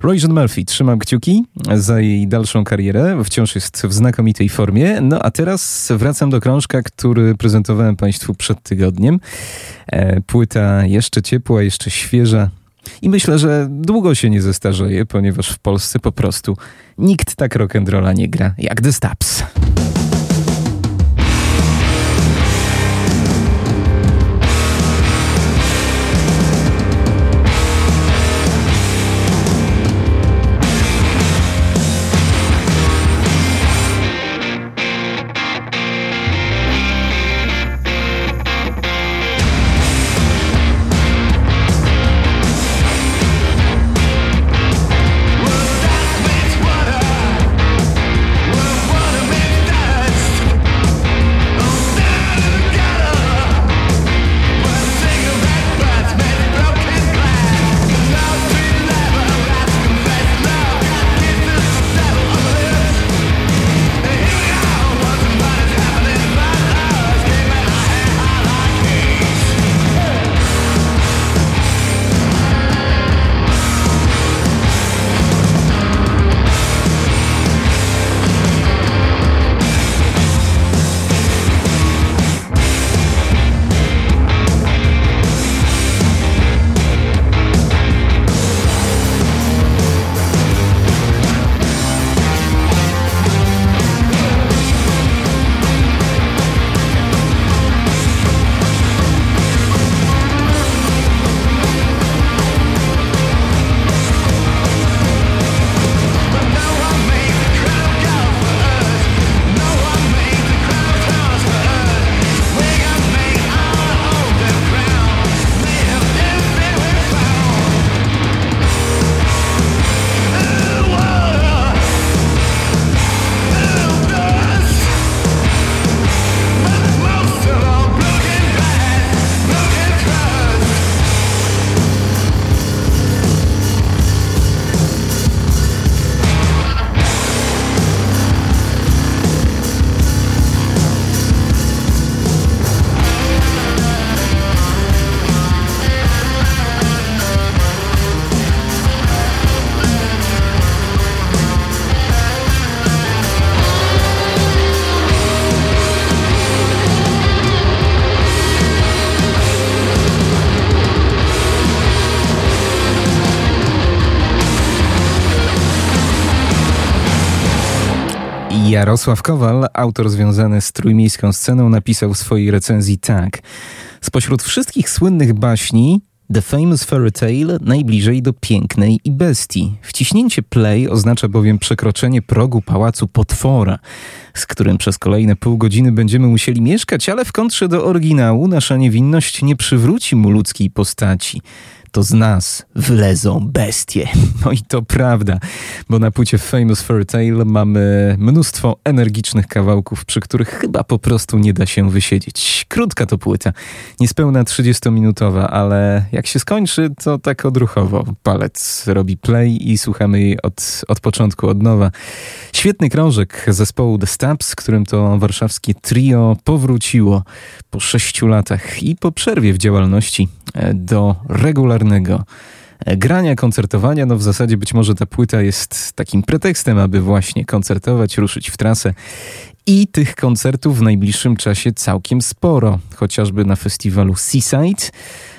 Roisin Murphy, trzymam kciuki za jej dalszą karierę, wciąż jest w znakomitej formie. No a teraz wracam do krążka, który prezentowałem Państwu przed tygodniem. E, płyta jeszcze ciepła, jeszcze świeża. I myślę, że długo się nie zestarzeje, ponieważ w Polsce po prostu nikt tak rock'n'rolla nie gra jak The Stabs. Jarosław Kowal, autor związany z trójmiejską sceną, napisał w swojej recenzji tak. Spośród wszystkich słynnych baśni The Famous Fairy Tale najbliżej do pięknej i bestii. Wciśnięcie play oznacza bowiem przekroczenie progu pałacu potwora, z którym przez kolejne pół godziny będziemy musieli mieszkać, ale w kontrze do oryginału nasza niewinność nie przywróci mu ludzkiej postaci to z nas wlezą bestie. No i to prawda, bo na płycie Famous Fairy Tale mamy mnóstwo energicznych kawałków, przy których chyba po prostu nie da się wysiedzieć. Krótka to płyta, niespełna 30-minutowa, ale jak się skończy, to tak odruchowo. Palec robi play i słuchamy jej od, od początku, od nowa. Świetny krążek zespołu The Stabs, którym to warszawskie trio powróciło po sześciu latach i po przerwie w działalności e, do regularnego e, grania, koncertowania. No w zasadzie być może ta płyta jest takim pretekstem, aby właśnie koncertować, ruszyć w trasę. I tych koncertów w najbliższym czasie całkiem sporo, chociażby na festiwalu Seaside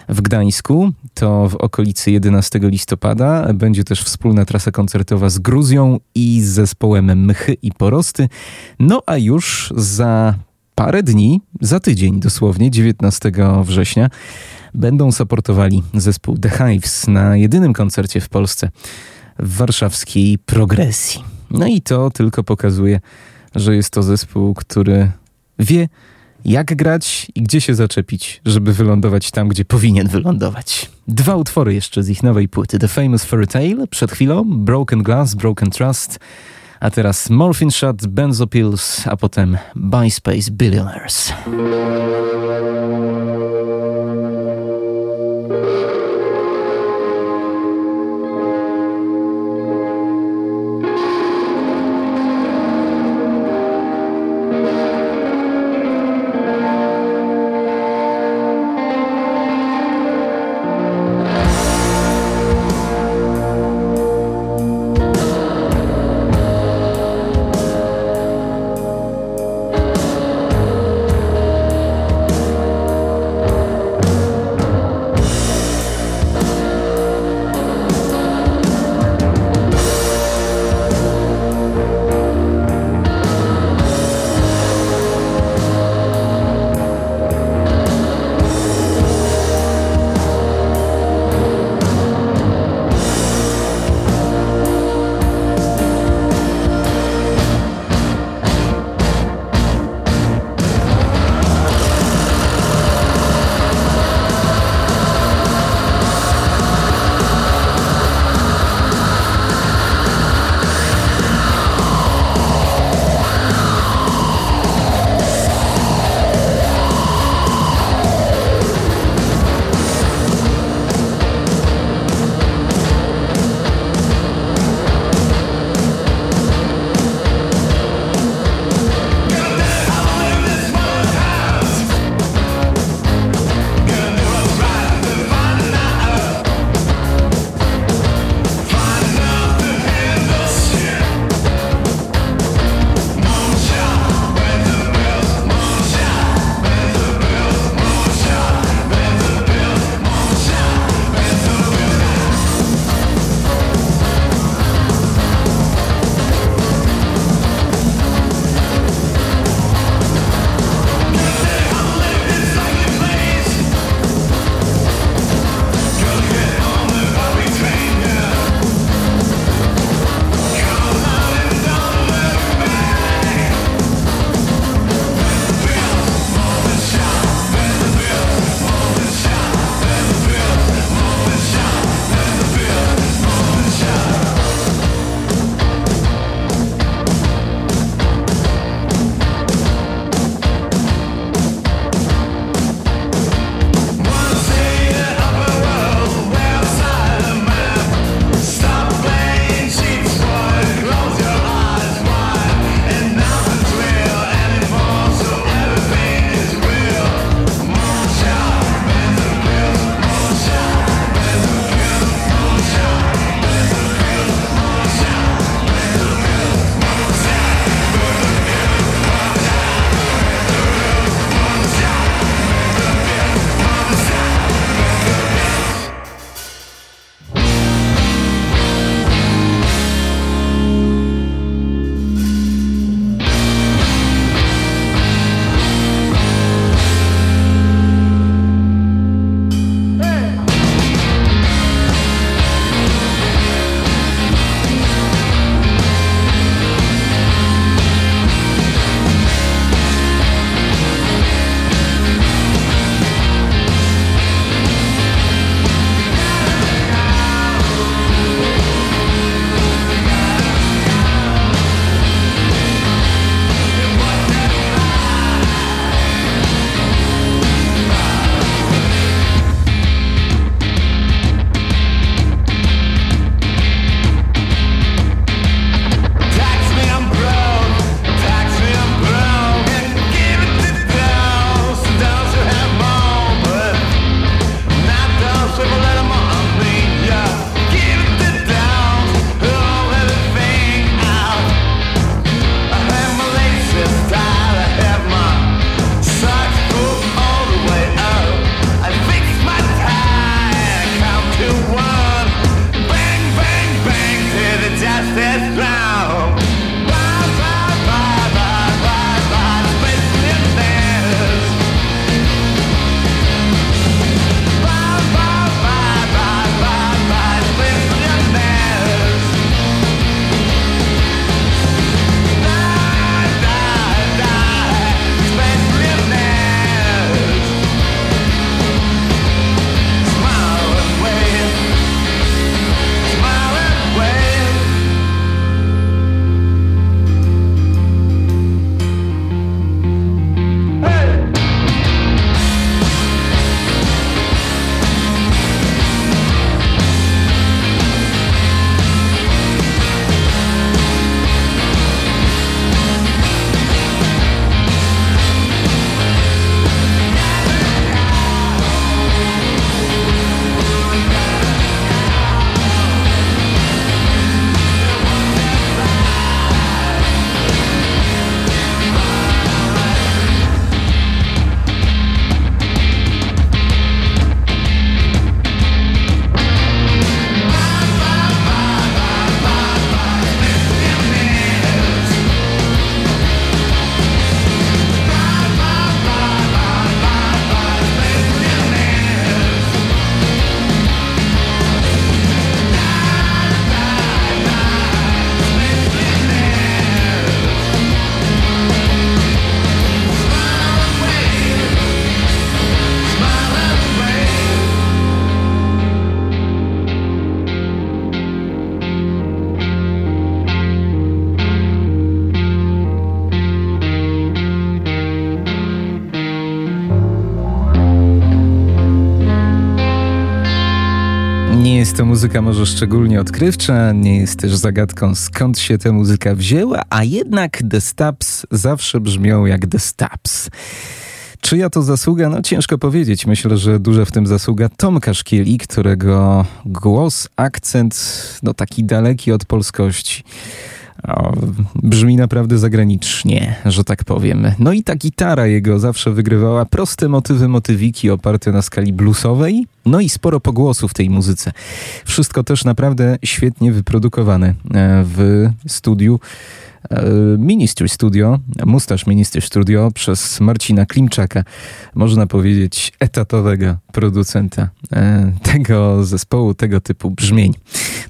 w Gdańsku, to w okolicy 11 listopada. Będzie też wspólna trasa koncertowa z Gruzją i z zespołem Mchy i Porosty. No a już za parę dni, za tydzień dosłownie, 19 września, będą supportowali zespół The Hives na jedynym koncercie w Polsce w warszawskiej progresji. No i to tylko pokazuje, że jest to zespół, który wie, jak grać i gdzie się zaczepić, żeby wylądować tam, gdzie powinien wylądować. Dwa utwory jeszcze z ich nowej płyty. The Famous Fairy Tale przed chwilą, Broken Glass, Broken Trust, a teraz Morphine Shot, Benzopills, a potem By Space Billionaires. Música to muzyka może szczególnie odkrywcza, nie jest też zagadką skąd się ta muzyka wzięła, a jednak The Stabs zawsze brzmią jak The Stabs. Czyja to zasługa? No ciężko powiedzieć. Myślę, że duża w tym zasługa Tomka Szkieli, którego głos, akcent, no taki daleki od polskości. O, brzmi naprawdę zagranicznie, że tak powiem. No i ta gitara jego zawsze wygrywała proste motywy, motywiki oparte na skali bluesowej, no i sporo pogłosu w tej muzyce. Wszystko też naprawdę świetnie wyprodukowane e, w studiu. E, Ministry Studio, Mustache Ministry Studio przez Marcina Klimczaka, można powiedzieć etatowego producenta e, tego zespołu, tego typu brzmień.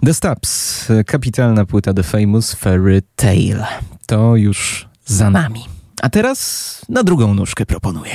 The Stabs, kapitalna płyta The Famous Fairy Tale. To już za nami. A teraz na drugą nóżkę proponuję.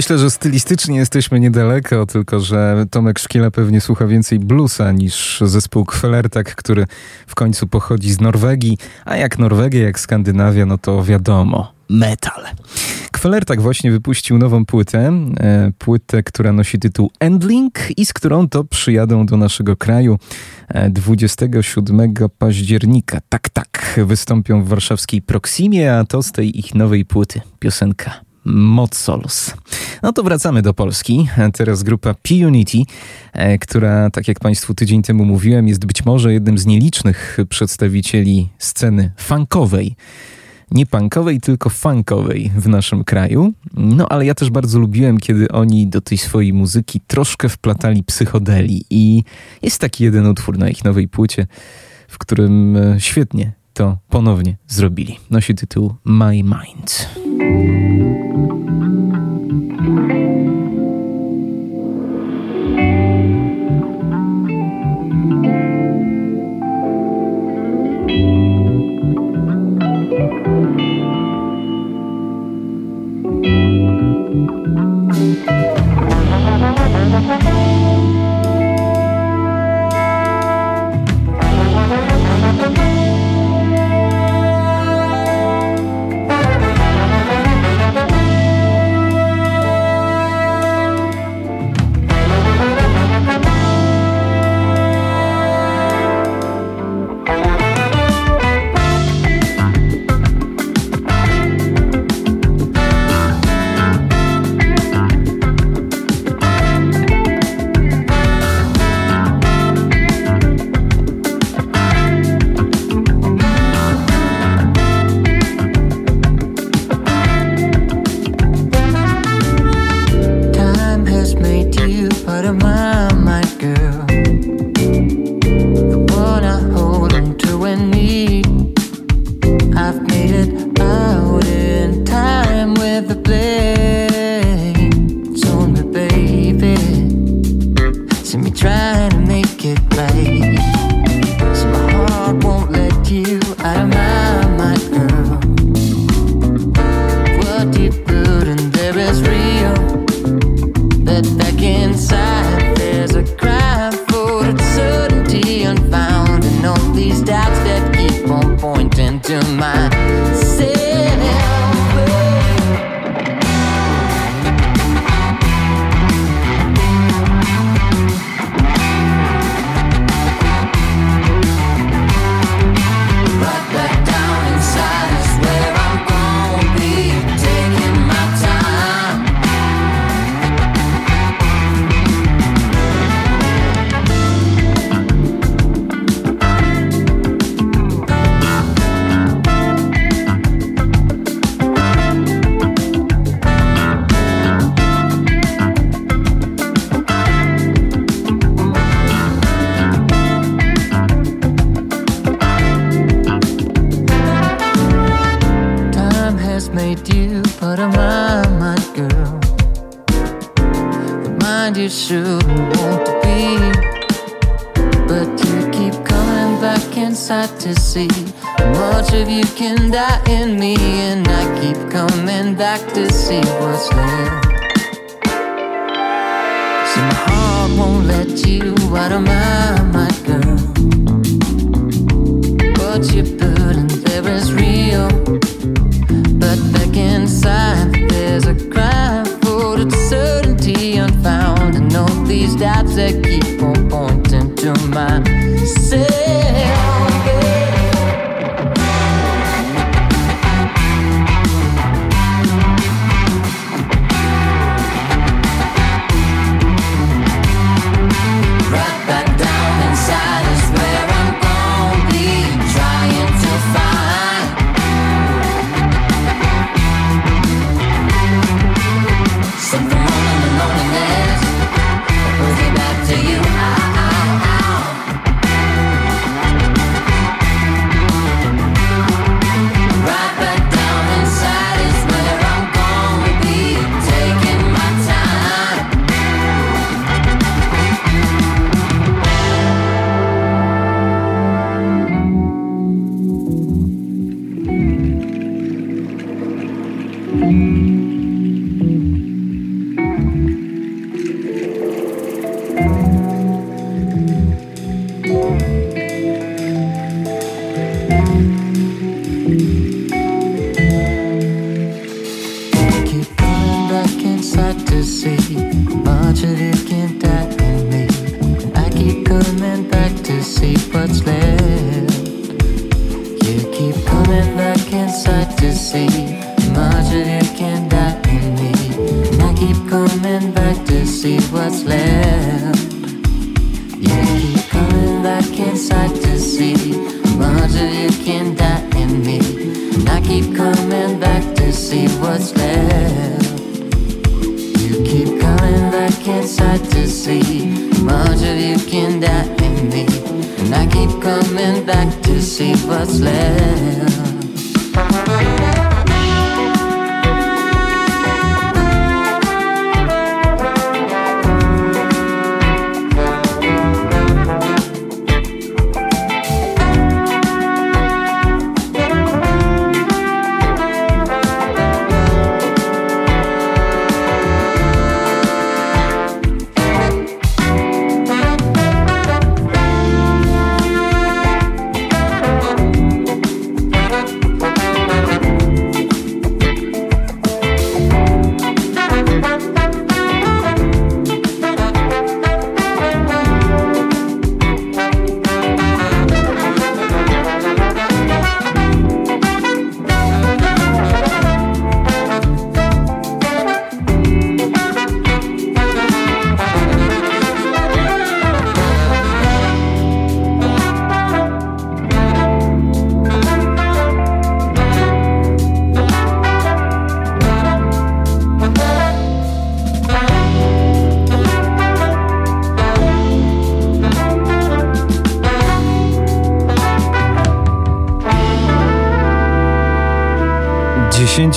Myślę, że stylistycznie jesteśmy niedaleko, tylko że Tomek Szkiela pewnie słucha więcej bluesa niż zespół Kwelertak, który w końcu pochodzi z Norwegii, a jak Norwegia, jak Skandynawia, no to wiadomo, metal. Kwelertak właśnie wypuścił nową płytę, e, płytę, która nosi tytuł Endling i z którą to przyjadą do naszego kraju 27 e, października. Tak, tak, wystąpią w warszawskiej Proximie, a to z tej ich nowej płyty piosenka Mozzols. No to wracamy do Polski. Teraz grupa P-Unity, e, która, tak jak Państwu tydzień temu mówiłem, jest być może jednym z nielicznych przedstawicieli sceny funkowej. Nie punkowej, tylko funkowej w naszym kraju. No ale ja też bardzo lubiłem, kiedy oni do tej swojej muzyki troszkę wplatali psychodeli. I jest taki jeden utwór na ich nowej płycie, w którym e, świetnie to ponownie zrobili. Nosi tytuł My Mind.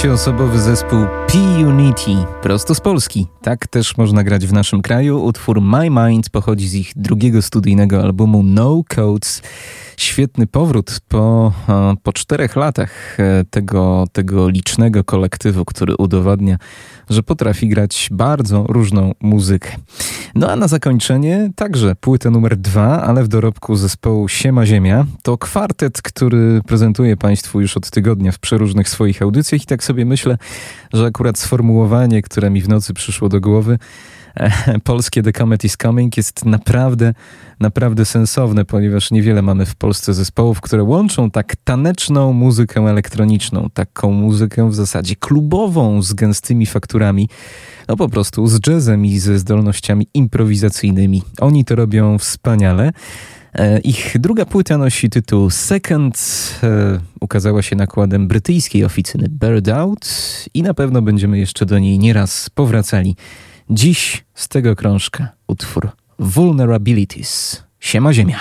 Dziesięcioosobowy zespół P-Unity, prosto z Polski. Tak też można grać w naszym kraju. Utwór My Mind pochodzi z ich drugiego studyjnego albumu No Codes. Świetny powrót po, e, po czterech latach e, tego, tego licznego kolektywu, który udowadnia, że potrafi grać bardzo różną muzykę. No a na zakończenie także płyta numer dwa, ale w dorobku zespołu Siema Ziemia. To kwartet, który prezentuje Państwu już od tygodnia w przeróżnych swoich audycjach i tak sobie myślę, że akurat sformułowanie, które mi w nocy przyszło do głowy, polskie The Comet is Coming jest naprawdę, naprawdę sensowne, ponieważ niewiele mamy w Polsce zespołów, które łączą tak taneczną muzykę elektroniczną, taką muzykę w zasadzie klubową z gęstymi fakturami, no po prostu z jazzem i ze zdolnościami improwizacyjnymi. Oni to robią wspaniale. E, Ich druga płyta nosi tytuł Second, e, ukazała się nakładem brytyjskiej oficyny Bird Out i na pewno będziemy jeszcze do niej nieraz powracali. Dziś z tego krążka utwór Vulnerabilities. Siema Ziemia.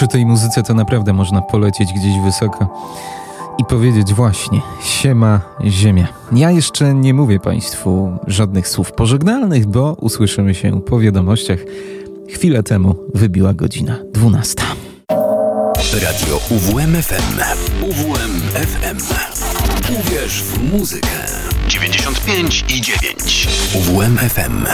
Przy tej muzyce to naprawdę można polecieć gdzieś wysoko i powiedzieć właśnie siema ziemia. Ja jeszcze nie mówię Państwu żadnych słów pożegnalnych, bo usłyszymy się po wiadomościach. Chwilę temu wybiła godzina 12. Radio UWMFM. UWMFM. Uwierz w muzykę. 95 i 9. UWMFM.